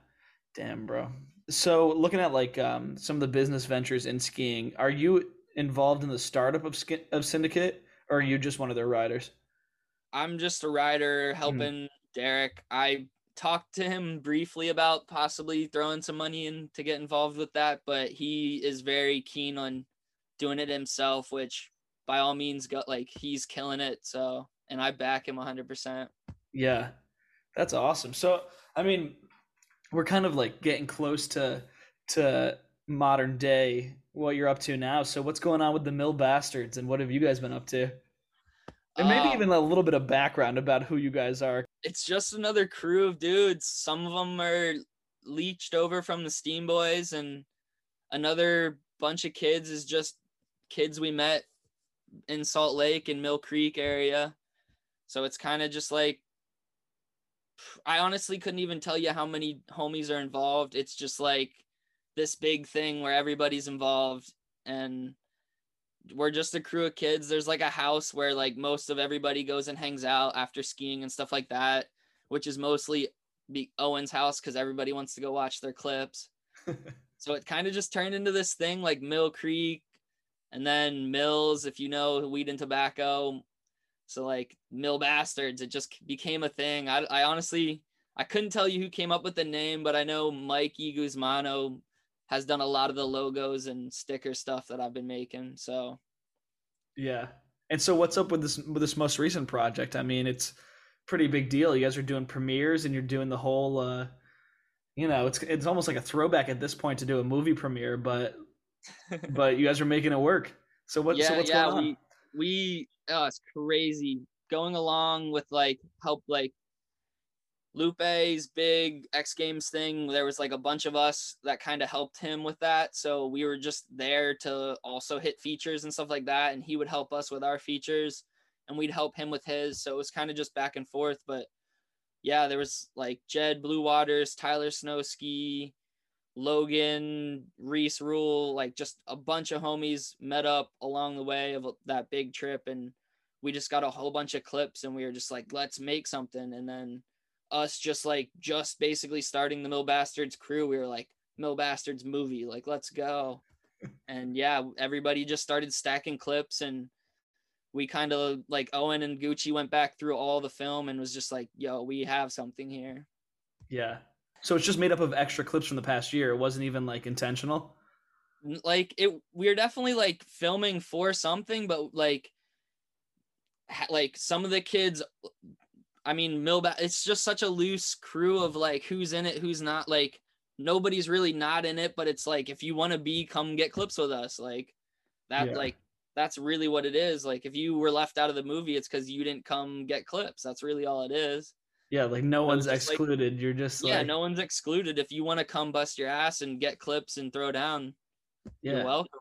Damn, bro. So looking at like um, some of the business ventures in skiing, are you involved in the startup of of Syndicate, or are you just one of their riders? I'm just a rider mm-hmm. helping. Derek. I talked to him briefly about possibly throwing some money in to get involved with that, but he is very keen on doing it himself, which by all means go like he's killing it. So and I back him 100%. Yeah. That's awesome. So, I mean, we're kind of like getting close to to modern day what you're up to now. So, what's going on with the Mill Bastards and what have you guys been up to? And maybe um, even a little bit of background about who you guys are. It's just another crew of dudes. Some of them are leached over from the Steam Boys, and another bunch of kids is just kids we met in Salt Lake and Mill Creek area. So it's kind of just like I honestly couldn't even tell you how many homies are involved. It's just like this big thing where everybody's involved and we're just a crew of kids. There's like a house where like most of everybody goes and hangs out after skiing and stuff like that, which is mostly be Owen's house because everybody wants to go watch their clips. so it kind of just turned into this thing like Mill Creek and then Mills, if you know weed and tobacco. So like Mill Bastards, it just became a thing. I, I honestly I couldn't tell you who came up with the name, but I know Mikey Guzmano has done a lot of the logos and sticker stuff that I've been making. So yeah. And so what's up with this with this most recent project? I mean, it's pretty big deal. You guys are doing premieres and you're doing the whole uh you know, it's it's almost like a throwback at this point to do a movie premiere, but but you guys are making it work. So what yeah, so what's yeah, going on? We, we oh, it's crazy. Going along with like help like Lupe's big X Games thing, there was like a bunch of us that kind of helped him with that. So we were just there to also hit features and stuff like that. And he would help us with our features and we'd help him with his. So it was kind of just back and forth. But yeah, there was like Jed Blue Waters, Tyler Snowski, Logan, Reese Rule, like just a bunch of homies met up along the way of that big trip. And we just got a whole bunch of clips and we were just like, let's make something. And then us just like just basically starting the Mill Bastards crew. We were like Mill Bastards movie, like let's go. and yeah, everybody just started stacking clips and we kind of like Owen and Gucci went back through all the film and was just like, yo, we have something here. Yeah. So it's just made up of extra clips from the past year. It wasn't even like intentional. Like it we are definitely like filming for something, but like like some of the kids I mean, Millback, it's just such a loose crew of like who's in it, who's not. Like nobody's really not in it, but it's like if you want to be, come get clips with us. Like that, yeah. like that's really what it is. Like if you were left out of the movie, it's because you didn't come get clips. That's really all it is. Yeah, like no So one's just like- excluded. You're just yeah, like no one's excluded. If you want to come bust your ass and get clips and throw down, yeah. you're welcome.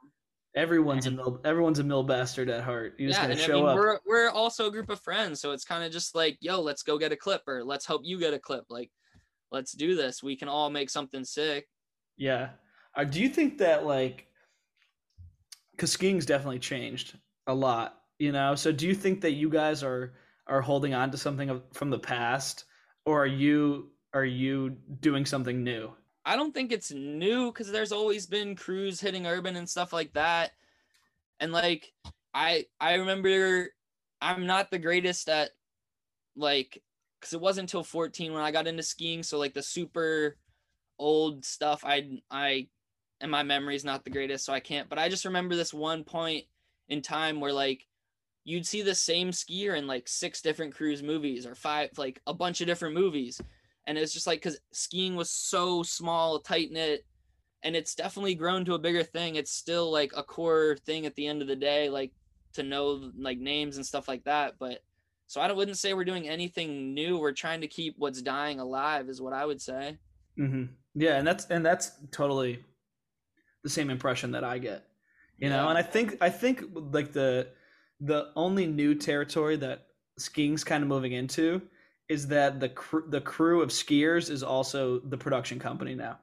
Everyone's and- a mill, everyone's a mill bastard at heart. You just yeah, gotta and I show mean up. we're we're also a group of friends, so it's kind of just like, yo, let's go get a clip or let's help you get a clip. Like, let's do this. We can all make something sick. Yeah. Uh, do you think that like, because skiing's definitely changed a lot, you know? So do you think that you guys are are holding on to something from the past, or are you are you doing something new? I don't think it's new because there's always been crews hitting urban and stuff like that. And like I I remember I'm not the greatest at like because it wasn't until 14 when I got into skiing. So like the super old stuff I I and my memory is not the greatest, so I can't. But I just remember this one point in time where like you'd see the same skier in like six different crews movies or five like a bunch of different movies. And it's just like because skiing was so small tight knit and it's definitely grown to a bigger thing. It's still like a core thing at the end of the day like to know like names and stuff like that. But so i don't- wouldn't say we're doing anything new. We're trying to keep what's dying alive is what i would say. Hmm Yeah, and that's and that's totally the same impression that I get. You know, and I think I think like the the only new territory that skiing's kind of moving into is that the cr- the crew of skiers is also the production company now.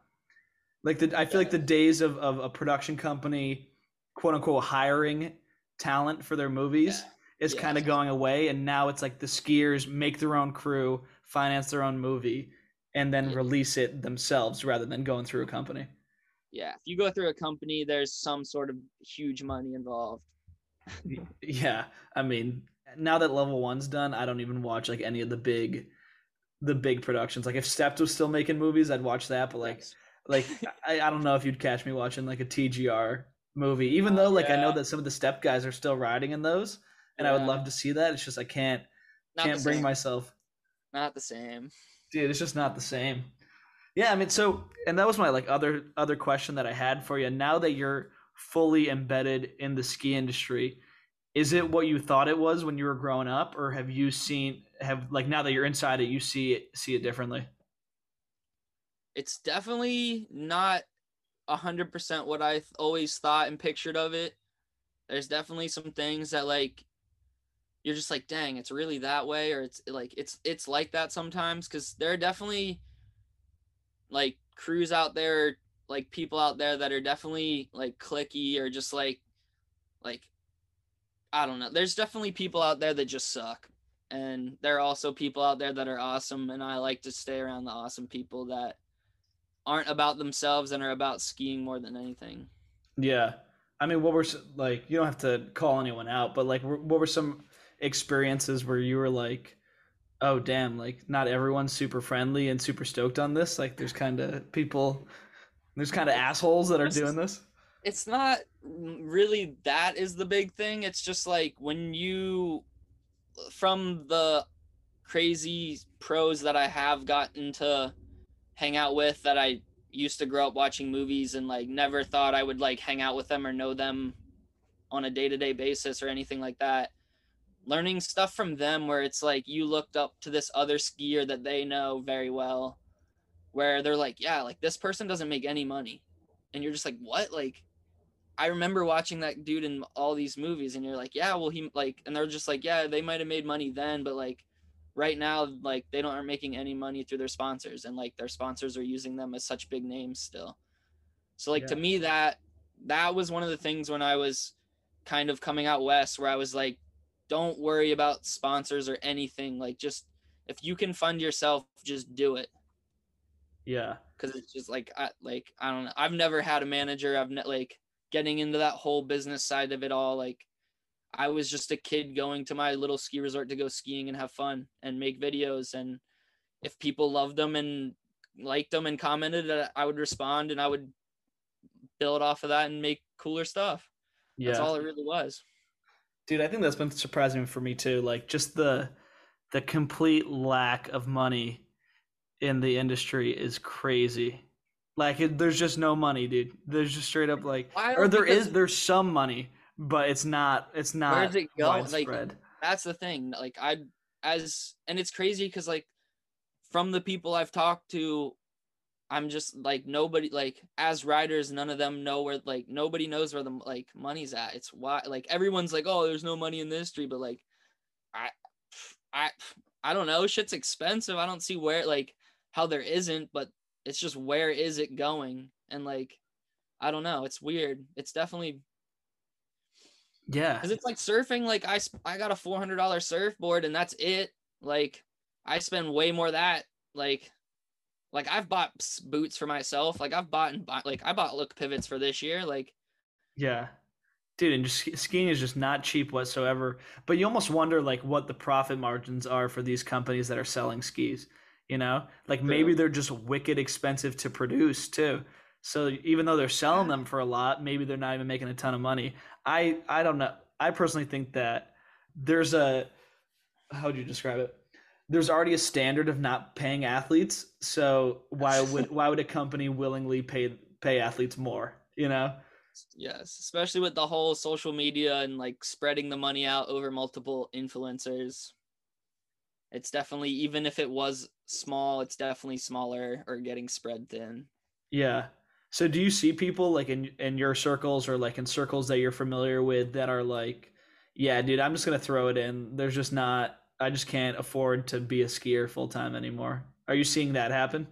Like the I feel like the days of of a production company quote unquote hiring talent for their movies is Yeah. kind of going away and now it's like the skiers make their own crew, finance their own movie and then Yeah. release it themselves rather than going through a company. yeah if you go through a company there's some sort of huge money involved Yeah, I mean, now that level one's done, I don't even watch like any of the big, the big productions. Like if Steps was still making movies, I'd watch that. But like, Yes. like I, I don't know if you'd catch me watching like a TGR movie, even oh, though like I know that some of the Step guys are still riding in those, and I would love to see that. It's just I can't not can't bring myself. not the same Dude, it's just not the same. Yeah, I mean, so and that was my like other other question that I had for you. Now that you're fully embedded in the ski industry, is it what you thought it was when you were growing up, or have you seen have like now that you're inside it, you see it see it differently? it's definitely not hundred percent what I always thought and pictured of it. There's definitely some things that like you're just like, dang, it's really that way, or it's like it's it's like that sometimes because there are definitely like crews out there, like people out there that are definitely like cliquey or just like like I don't know. There's definitely people out there that just suck. And there are also people out there that are awesome and I like to stay around the awesome people that aren't about themselves and are about skiing more than anything. Yeah, I mean, what were like you don't have to call anyone out, but like what were some experiences where you were like, oh damn, like not everyone's super friendly and super stoked on this. Like there's kind of people, there's kind of assholes that are doing this. It's not really that is the big thing. It's just like when you from the crazy pros that I have gotten to hang out with that I used to grow up watching movies and like never thought I would like hang out with them or know them on a day-to-day basis or anything like that. Learning stuff from them where it's like you looked up to this other skier that they know very well where they're like, yeah, like this person doesn't make any money. And you're just like, what? Like I remember watching that dude in all these movies and you're like, yeah, well he like and they're just like, yeah, they might have made money then, but like right now like they don't aren't making any money through their sponsors and like their sponsors are using them as such big names still. So like to me that that was one of the things when I was kind of coming out west where I was like don't worry about sponsors or anything like just if you can fund yourself just do it Yeah, because it's just like I like I don't know. I've never had a manager. I've ne- like getting into that whole business side of it all. Like I was just a kid going to my little ski resort to go skiing and have fun and make videos. And if people loved them and liked them and commented, uh, I would respond and I would build off of that and make cooler stuff. yeah. That's all it really was. Dude, I think that's been surprising for me too. Like just the the complete lack of money in the industry is crazy. Like it, there's just no money, dude. There's just straight up like, or there is there's some money, but it's not it's not Where's it go? Like, widespread. that's the thing like i as and it's crazy because like from the people I've talked to, I'm just like nobody like as riders, none of them know where like nobody knows where the like money's at. It's why like everyone's like, oh, there's no money in the industry, but like I I I don't know, shit's expensive. I don't see where like how there isn't, but it's just where is it going? And like I don't know, it's weird. It's definitely yeah. Cuz it's like surfing like I I got a $400 surfboard and that's it. Like I spend way more that like like I've bought boots for myself. Like I've bought and bought, like I bought look pivots for this year. Like yeah, dude, and just skiing is just not cheap whatsoever. But you almost wonder like what the profit margins are for these companies that are selling skis. You know, like maybe they're just wicked expensive to produce too. So even though they're selling them for a lot, maybe they're not even making a ton of money. I I don't know. I personally think that there's a how would you describe it? there's already a standard of not paying athletes. So why would why would a company willingly pay pay athletes more? You know. Yes, especially with the whole social media and like spreading the money out over multiple influencers. It's definitely even if it was small, it's definitely smaller or getting spread thin. Yeah. So do you see people like in in your circles or like in circles that you're familiar with that are like, yeah, dude, I'm just gonna throw it in. There's just not I just can't afford to be a skier full time anymore. Are you seeing that happen?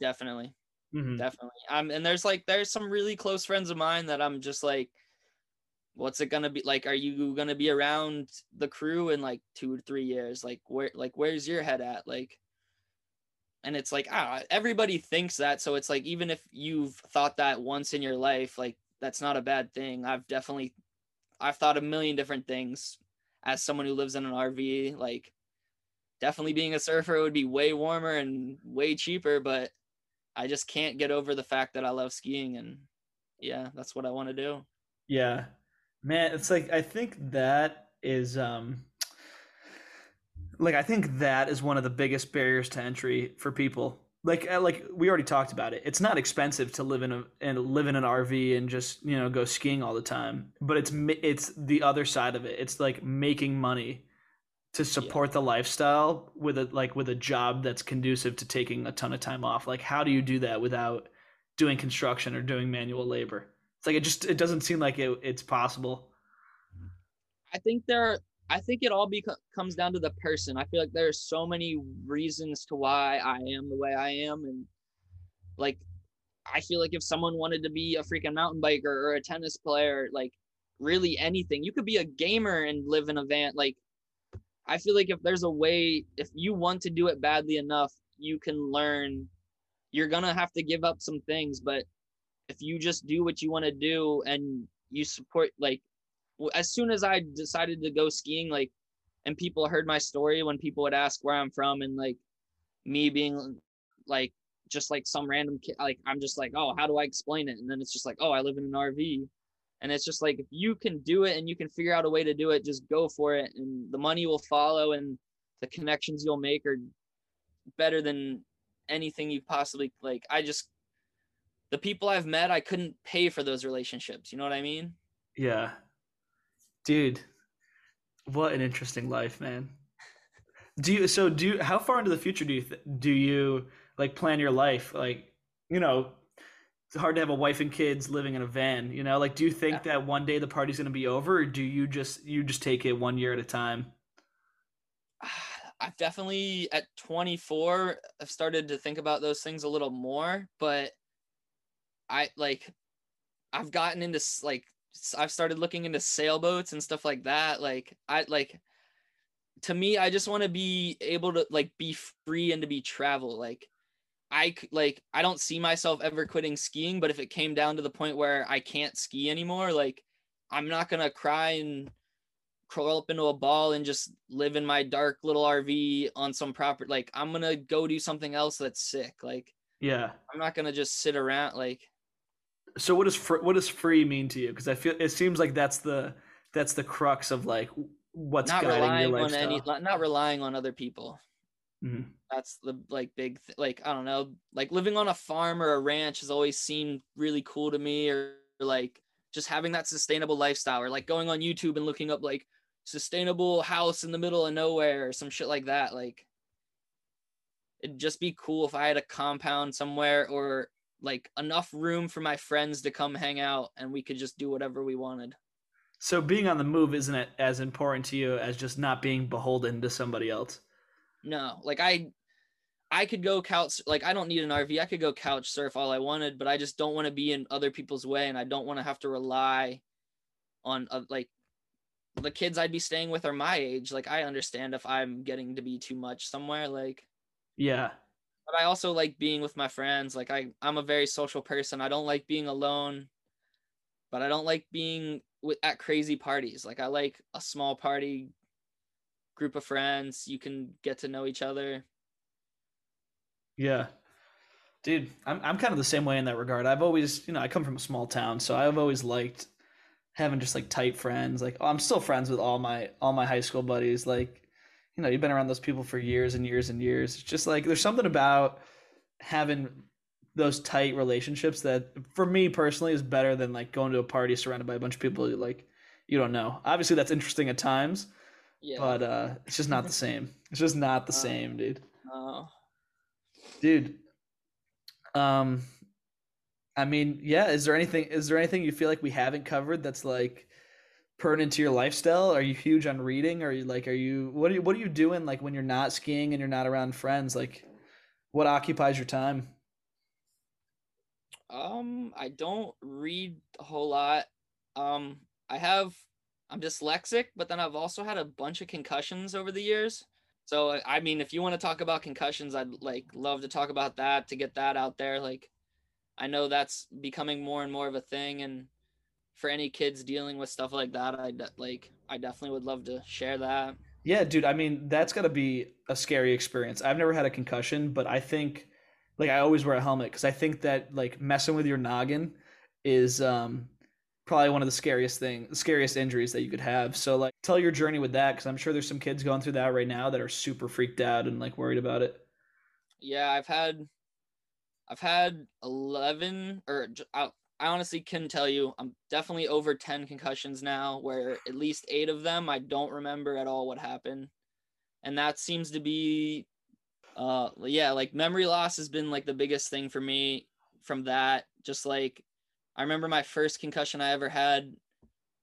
Definitely. Mm-hmm. Definitely. Um, and there's like there's some really close friends of mine that I'm just like, what's it gonna be like? Are you gonna be around the crew in like two or three years? Like where like where's your head at? Like and it's like ah everybody thinks that so it's like even if you've thought that once in your life like that's not a bad thing i've definitely i've thought a million different things as someone who lives in an RV, like definitely being a surfer would be way warmer and way cheaper, but I just can't get over the fact that I love skiing and yeah, that's what I want to do. Yeah. Man, it's like I think that is um like I think that is one of the biggest barriers to entry for people like uh, like we already talked about it. It's not expensive to live in a and live in an RV and just you know go skiing all the time. But it's it's the other side of it. It's like making money to support yeah. the lifestyle with a like with a job that's conducive to taking a ton of time off. Like how do you do that without doing construction or doing manual labor? It's like it just it doesn't seem like it, it's possible. I think there I think it all beco- comes down to the person. I feel like there's so many reasons to why I am the way I am, and like I feel like if someone wanted to be a freaking mountain biker or a tennis player, like really anything, you could be a gamer and live in a van. Like I feel like if there's a way, if you want to do it badly enough, you can learn. You're gonna have to give up some things, but if you just do what you want to do and you support like as soon as I decided to go skiing, like, and people heard my story when people would ask where I'm from, and like me being like just like some random kid, like I'm just like, oh, how do I explain it? And then it's just like, oh, I live in an RV, and it's just like if you can do it and you can figure out a way to do it, just go for it, and the money will follow, and the connections you'll make are better than anything you possibly like. I just the people I've met, I couldn't pay for those relationships. You know what I mean? Yeah, dude what an interesting life man do you so do you, how far into the future do you th- do you like plan your life like you know it's hard to have a wife and kids living in a van you know like do you think yeah. that one day the party's going to be over or do you just you just take it one year at a time i've definitely at 24 i've started to think about those things a little more but i like i've gotten into like I've started looking into sailboats and stuff like that. Like I like to me, I just want to be able to like be free and to be travel. Like I like I don't see myself ever quitting skiing, but if it came down to the point where I can't ski anymore, like I'm not gonna cry and crawl up into a ball and just live in my dark little RV on some property. Like I'm gonna go do something else that's sick. Like yeah, I'm not gonna just sit around. Like so what does fr- what does free mean to you? Because I feel it seems like that's the that's the crux of like what's not relying on any not relying on other people. Mm-hmm. That's the like big th- like I don't know like living on a farm or a ranch has always seemed really cool to me or, or like just having that sustainable lifestyle or like going on YouTube and looking up like sustainable house in the middle of nowhere or some shit like that like it'd just be cool if I had a compound somewhere or like enough room for my friends to come hang out and we could just do whatever we wanted. So being on the move isn't it as important to you as just not being beholden to somebody else? No, like I I could go couch like I don't need an RV. I could go couch surf all I wanted, but I just don't want to be in other people's way and I don't want to have to rely on uh, like the kids I'd be staying with are my age. Like I understand if I'm getting to be too much somewhere like Yeah. But I also like being with my friends. Like I I'm a very social person. I don't like being alone. But I don't like being with, at crazy parties. Like I like a small party group of friends. You can get to know each other. Yeah. Dude, I'm I'm kind of the same way in that regard. I've always, you know, I come from a small town, so I've always liked having just like tight friends. Like oh, I'm still friends with all my all my high school buddies. Like, you know, you've been around those people for years and years and years. It's just like there's something about having those tight relationships that for me personally is better than like going to a party surrounded by a bunch of people you like you don't know. Obviously that's interesting at times. Yeah. But uh it's just not the same. It's just not the uh, same, dude. Oh. Dude. Um I mean, yeah, is there anything is there anything you feel like we haven't covered that's like pertinent to your lifestyle? Are you huge on reading? Are you like are you what are you what are you doing like when you're not skiing and you're not around friends? Like what occupies your time? Um, I don't read a whole lot. Um, I have I'm dyslexic, but then I've also had a bunch of concussions over the years. So I mean, if you want to talk about concussions, I'd like love to talk about that to get that out there. Like, I know that's becoming more and more of a thing, and for any kids dealing with stuff like that, I de- like I definitely would love to share that. Yeah, dude. I mean, that's got to be a scary experience. I've never had a concussion, but I think like I always wear a helmet because I think that like messing with your noggin is um probably one of the scariest thing scariest injuries that you could have. So like tell your journey with that because I'm sure there's some kids going through that right now that are super freaked out and like worried about it. Yeah, I've had I've had 11 or I, honestly can tell you. I'm definitely over 10 concussions now where at least 8 of them I don't remember at all what happened. And that seems to be uh yeah like memory loss has been like the biggest thing for me from that. Just like i remember my first concussion i ever had.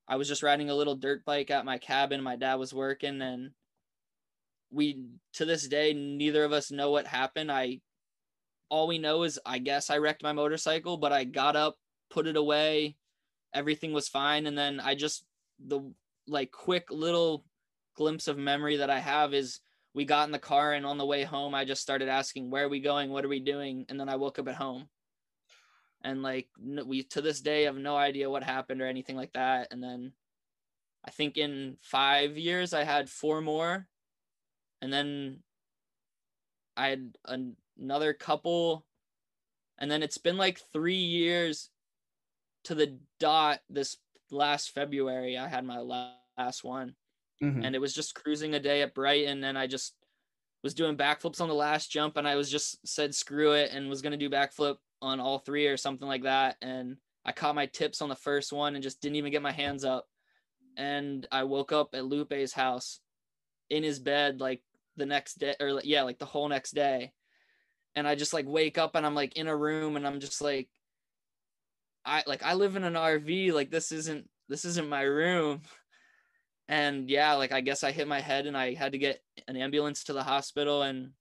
I was just riding a little dirt bike at my cabin. My dad was working and we to this day neither of us know what happened. I all we know is i guess i wrecked my motorcycle but i got up put it away. Everything was fine. And then i just the like quick little glimpse of memory that i have is we got in the car and on the way home i just started asking where are we going? What are we doing? And then i woke up at home. And like we to this day have no idea what happened or anything like that. And then i think in five years i had four more. And then i had another couple. And then it's been like three years to the dot this last february i had my last one Mm-hmm. And it was just cruising a day at Brighton, and I just was doing backflips on the last jump, and I was just said screw it, and was gonna do backflip on all three or something like that. And I caught my tips on the first one and just didn't even get my hands up. And I woke up at Lupe's house in his bed like the next day, or yeah, like the whole next day. And I just like wake up and I'm like in a room and I'm just like, I like I live in an RV. Like this isn't this isn't my room. And yeah like i guess i hit my head and i had to get an ambulance to the hospital. And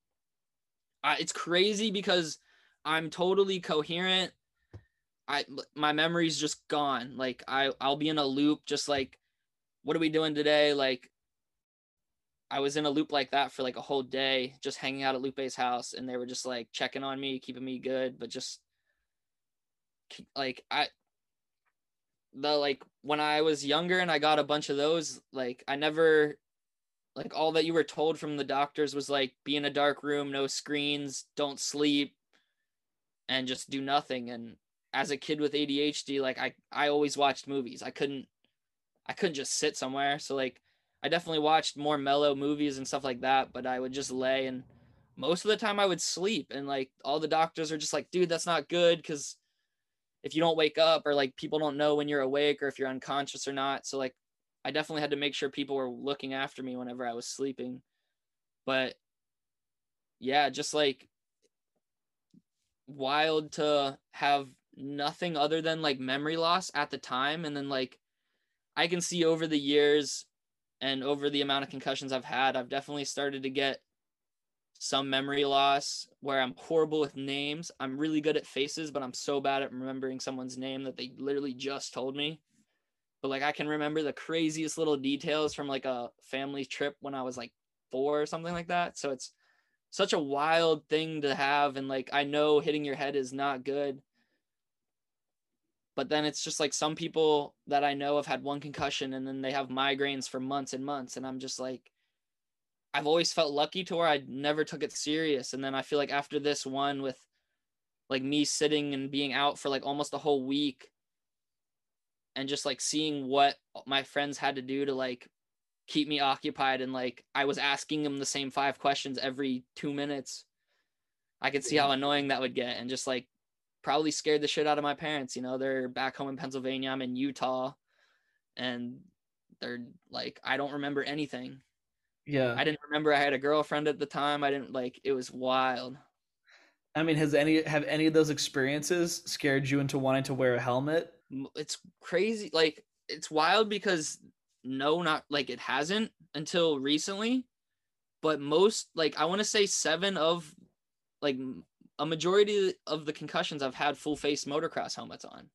I, it's crazy because i'm totally coherent. I my memory's just gone. Like i i'll be in a loop just like what are we doing today? Like i was in a loop like that for like a whole day just hanging out at lupe's house. And they were just like checking on me keeping me good but just like i the like when I was younger and I got a bunch of those, like I never like all that you were told from the doctors was like be in a dark room, no screens, don't sleep, and just do nothing. And as a kid with ADHD, like I I always watched movies. I couldn't I couldn't just sit somewhere. So like I definitely watched more mellow movies and stuff like that, but I would just lay and most of the time I would sleep and like all the doctors are just like, dude, that's not good because if you don't wake up or like people don't know when you're awake or if you're unconscious or not. So like I definitely had to make sure people were looking after me whenever I was sleeping. But yeah, just like wild to have nothing other than like memory loss at the time and then like I can see over the years and over the amount of concussions I've had, I've definitely started to get some memory loss where I'm horrible with names. I'm really good at faces, but I'm so bad at remembering someone's name that they literally just told me. But like I can remember the craziest little details from like a family trip when I was like 4 or something like that. So it's such a wild thing to have and like I know hitting your head is not good. But then it's just like some people that I know have had one concussion and then they have migraines for months and months and I'm just like I've always felt lucky to where I never took it serious and then I feel like after this one with like me sitting and being out for like almost a whole week and just like seeing what my friends had to do to like keep me occupied and like I was asking them the same five questions every 2 minutes. I could see how annoying that would get and just like probably scared the shit out of my parents, you know, they're back home in Pennsylvania, I'm in Utah and they're like I don't remember anything. Yeah. I didn't remember I had a girlfriend at the time. I didn't like it was wild. I mean, has any have any of those experiences scared you into wanting to wear a helmet? It's crazy like it's wild because no not like it hasn't until recently but most like i want to say seven of like a majority of the concussions i've had full face motocross helmets on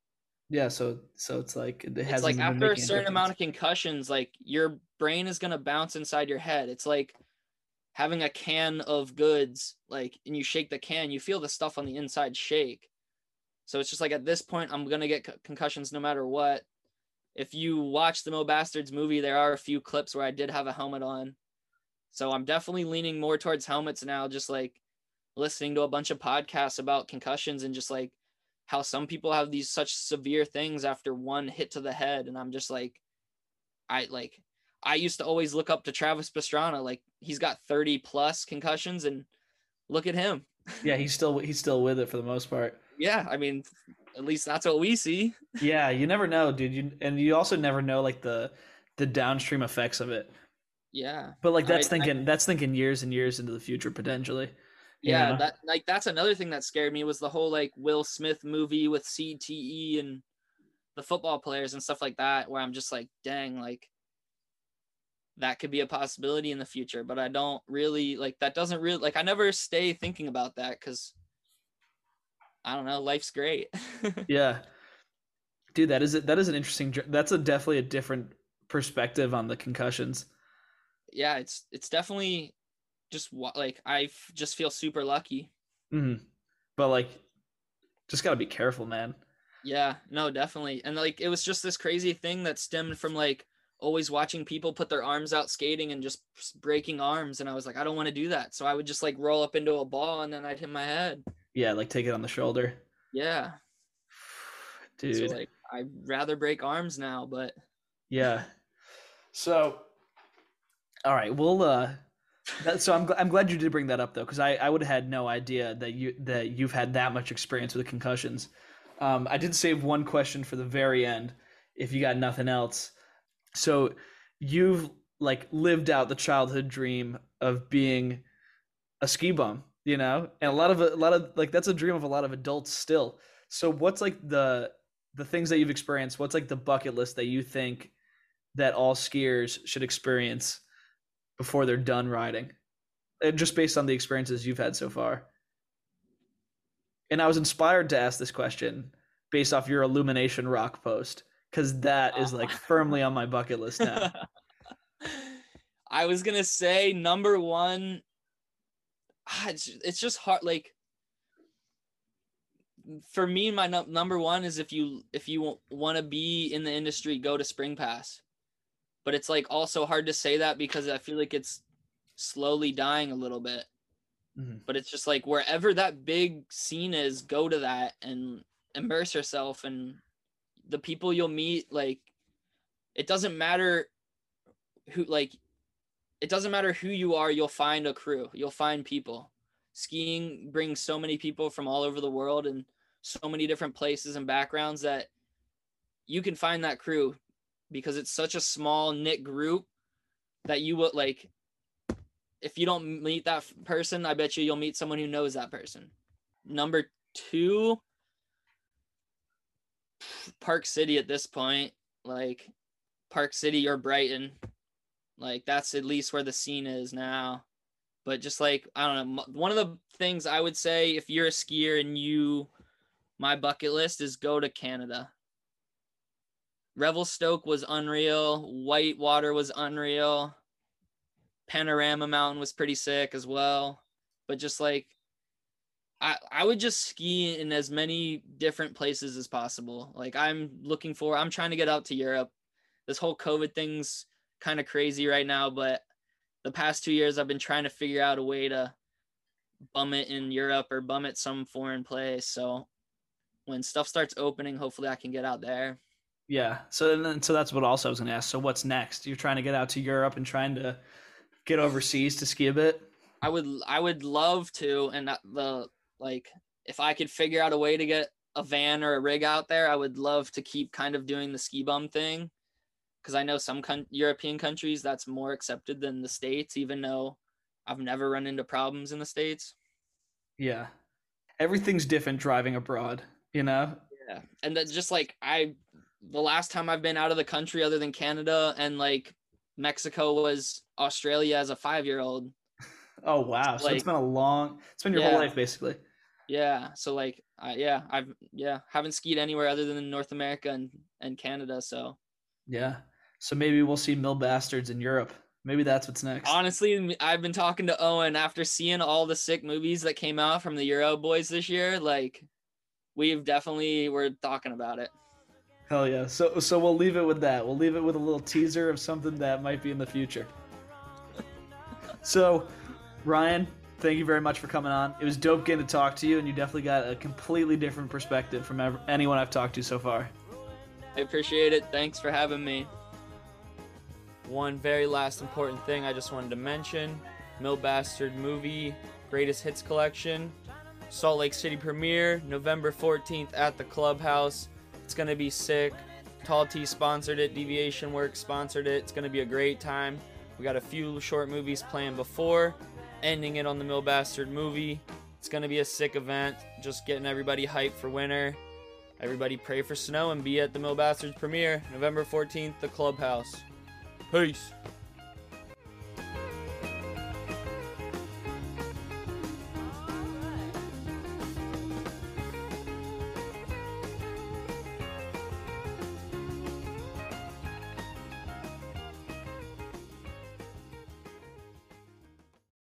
yeah so so it's like it it's like after a certain a amount of concussions like your brain is going to bounce inside your head it's like having a can of goods like and you shake the can you feel the stuff on the inside shake so it's just like at this point i'm going to get concussions no matter what if you watch the Mill Bastards movie, there are a few clips where I did have a helmet on. So I'm definitely leaning more towards helmets now, just like listening to a bunch of podcasts about concussions and just like how some people have these such severe things after one hit to the head. And I'm just like, I like, I used to always look up to Travis Pastrana. Like he's got 30 plus concussions and look at him. yeah, he's still, he's still with it for the most part. Yeah. I mean, at least that's what we see. yeah, you never know, dude. You and you also never know like the the downstream effects of it. Yeah. But like that's I, thinking I, that's thinking years and years into the future potentially. Yeah, know? that like that's another thing that scared me was the whole like Will Smith movie with CTE and the football players and stuff like that where I'm just like, dang, like that could be a possibility in the future, but I don't really like that doesn't really like I never stay thinking about that cuz I don't know, life's great. yeah. Dude, that is a, that is an interesting that's a definitely a different perspective on the concussions. Yeah, it's it's definitely just like I just feel super lucky. Mm-hmm. But like just got to be careful, man. Yeah, no, definitely. And like it was just this crazy thing that stemmed from like always watching people put their arms out skating and just breaking arms and I was like I don't want to do that. So I would just like roll up into a ball and then I'd hit my head. Yeah, like take it on the shoulder. Yeah. Dude. So like I'd rather break arms now, but Yeah. So all right, we'll uh that, so I'm I'm glad you did bring that up though, because I, I would have had no idea that you that you've had that much experience with concussions. Um, I did save one question for the very end, if you got nothing else. So you've like lived out the childhood dream of being a ski bum you know? And a lot of a lot of like that's a dream of a lot of adults still. So what's like the the things that you've experienced what's like the bucket list that you think that all skiers should experience before they're done riding? And just based on the experiences you've had so far. And i was inspired to ask this question based off your illumination rock post because that is like firmly on my bucket list now. I was gonna say number one Ah, it's it's just hard like for me my no- number one is if you if you want to be in the industry go to spring pass. But it's like also hard to say that because i feel like it's slowly dying a little bit. Mm-hmm. but it's just like wherever that big scene is go to that and immerse yourself and the people you'll meet like it doesn't matter who like it doesn't matter who you are, you'll find a crew, you'll find people. Skiing brings so many people from all over the world and so many different places and backgrounds that you can find that crew because it's such a small knit group that you would like if you don't meet that person, I bet you you'll meet someone who knows that person. Number two, Park City at this point, like Park City or Brighton, like that's at least where the scene is now. But just like I don't know, one of the things I would say if you're a skier and you, my bucket list is go to Canada. Revelstoke was unreal. Whitewater was unreal. Panorama Mountain was pretty sick as well. But just like I I would just ski in as many different places as possible. Like I'm looking for I'm trying to get out to Europe. This whole COVID thing's kind of crazy right now, but the past 2 years I've been trying to figure out a way to bum it in Europe or bum it some foreign place. So when stuff starts opening, hopefully I can get out there. Yeah. So then, so that's what also I was going to ask. So what's next? You're trying to get out to Europe and trying to get overseas to ski a bit. I would I would love to, and the like if I could figure out a way to get a van or a rig out there, I would love to keep kind of doing the ski bum thing, because I know some con- European countries that's more accepted than the states, even though I've never run into problems in the states. Yeah. Everything's different driving abroad, you know? Yeah, and that's just like I, the last time I've been out of the country other than Canada and like Mexico was Australia as a five year old. Oh wow. So it's Like- been a long it's been your Yeah. whole life basically. Yeah. So like, I, yeah, I've yeah haven't skied anywhere other than North America and and Canada. So Yeah. So maybe we'll see Mill Bastards in Europe. Maybe that's what's next. honestly, I've been talking to Owen after seeing all the sick movies that came out from the Euro boys this year. Like, we've definitely we're talking about it. Hell yeah. So so we'll leave it with that. We'll leave it with a little teaser of something that might be in the future. so, Ryan, thank you very much for coming on. It was dope getting to talk to you, and you definitely got a completely different perspective from ev- anyone I've talked to so far. I appreciate it. Thanks for having me. One very last important thing I just wanted to mention Mill Bastard movie, Greatest Hits Collection, Salt Lake City premiere, November 14th at the Clubhouse. It's going to be sick. Tall T sponsored it, Deviation Works sponsored it. It's going to be a great time. We got a few short movies planned before, ending it on the Mill Bastard movie. It's going to be a sick event, just getting everybody hyped for winter. Everybody pray for snow and be at the Mill Bastards premiere, November 14th, the Clubhouse. Peace.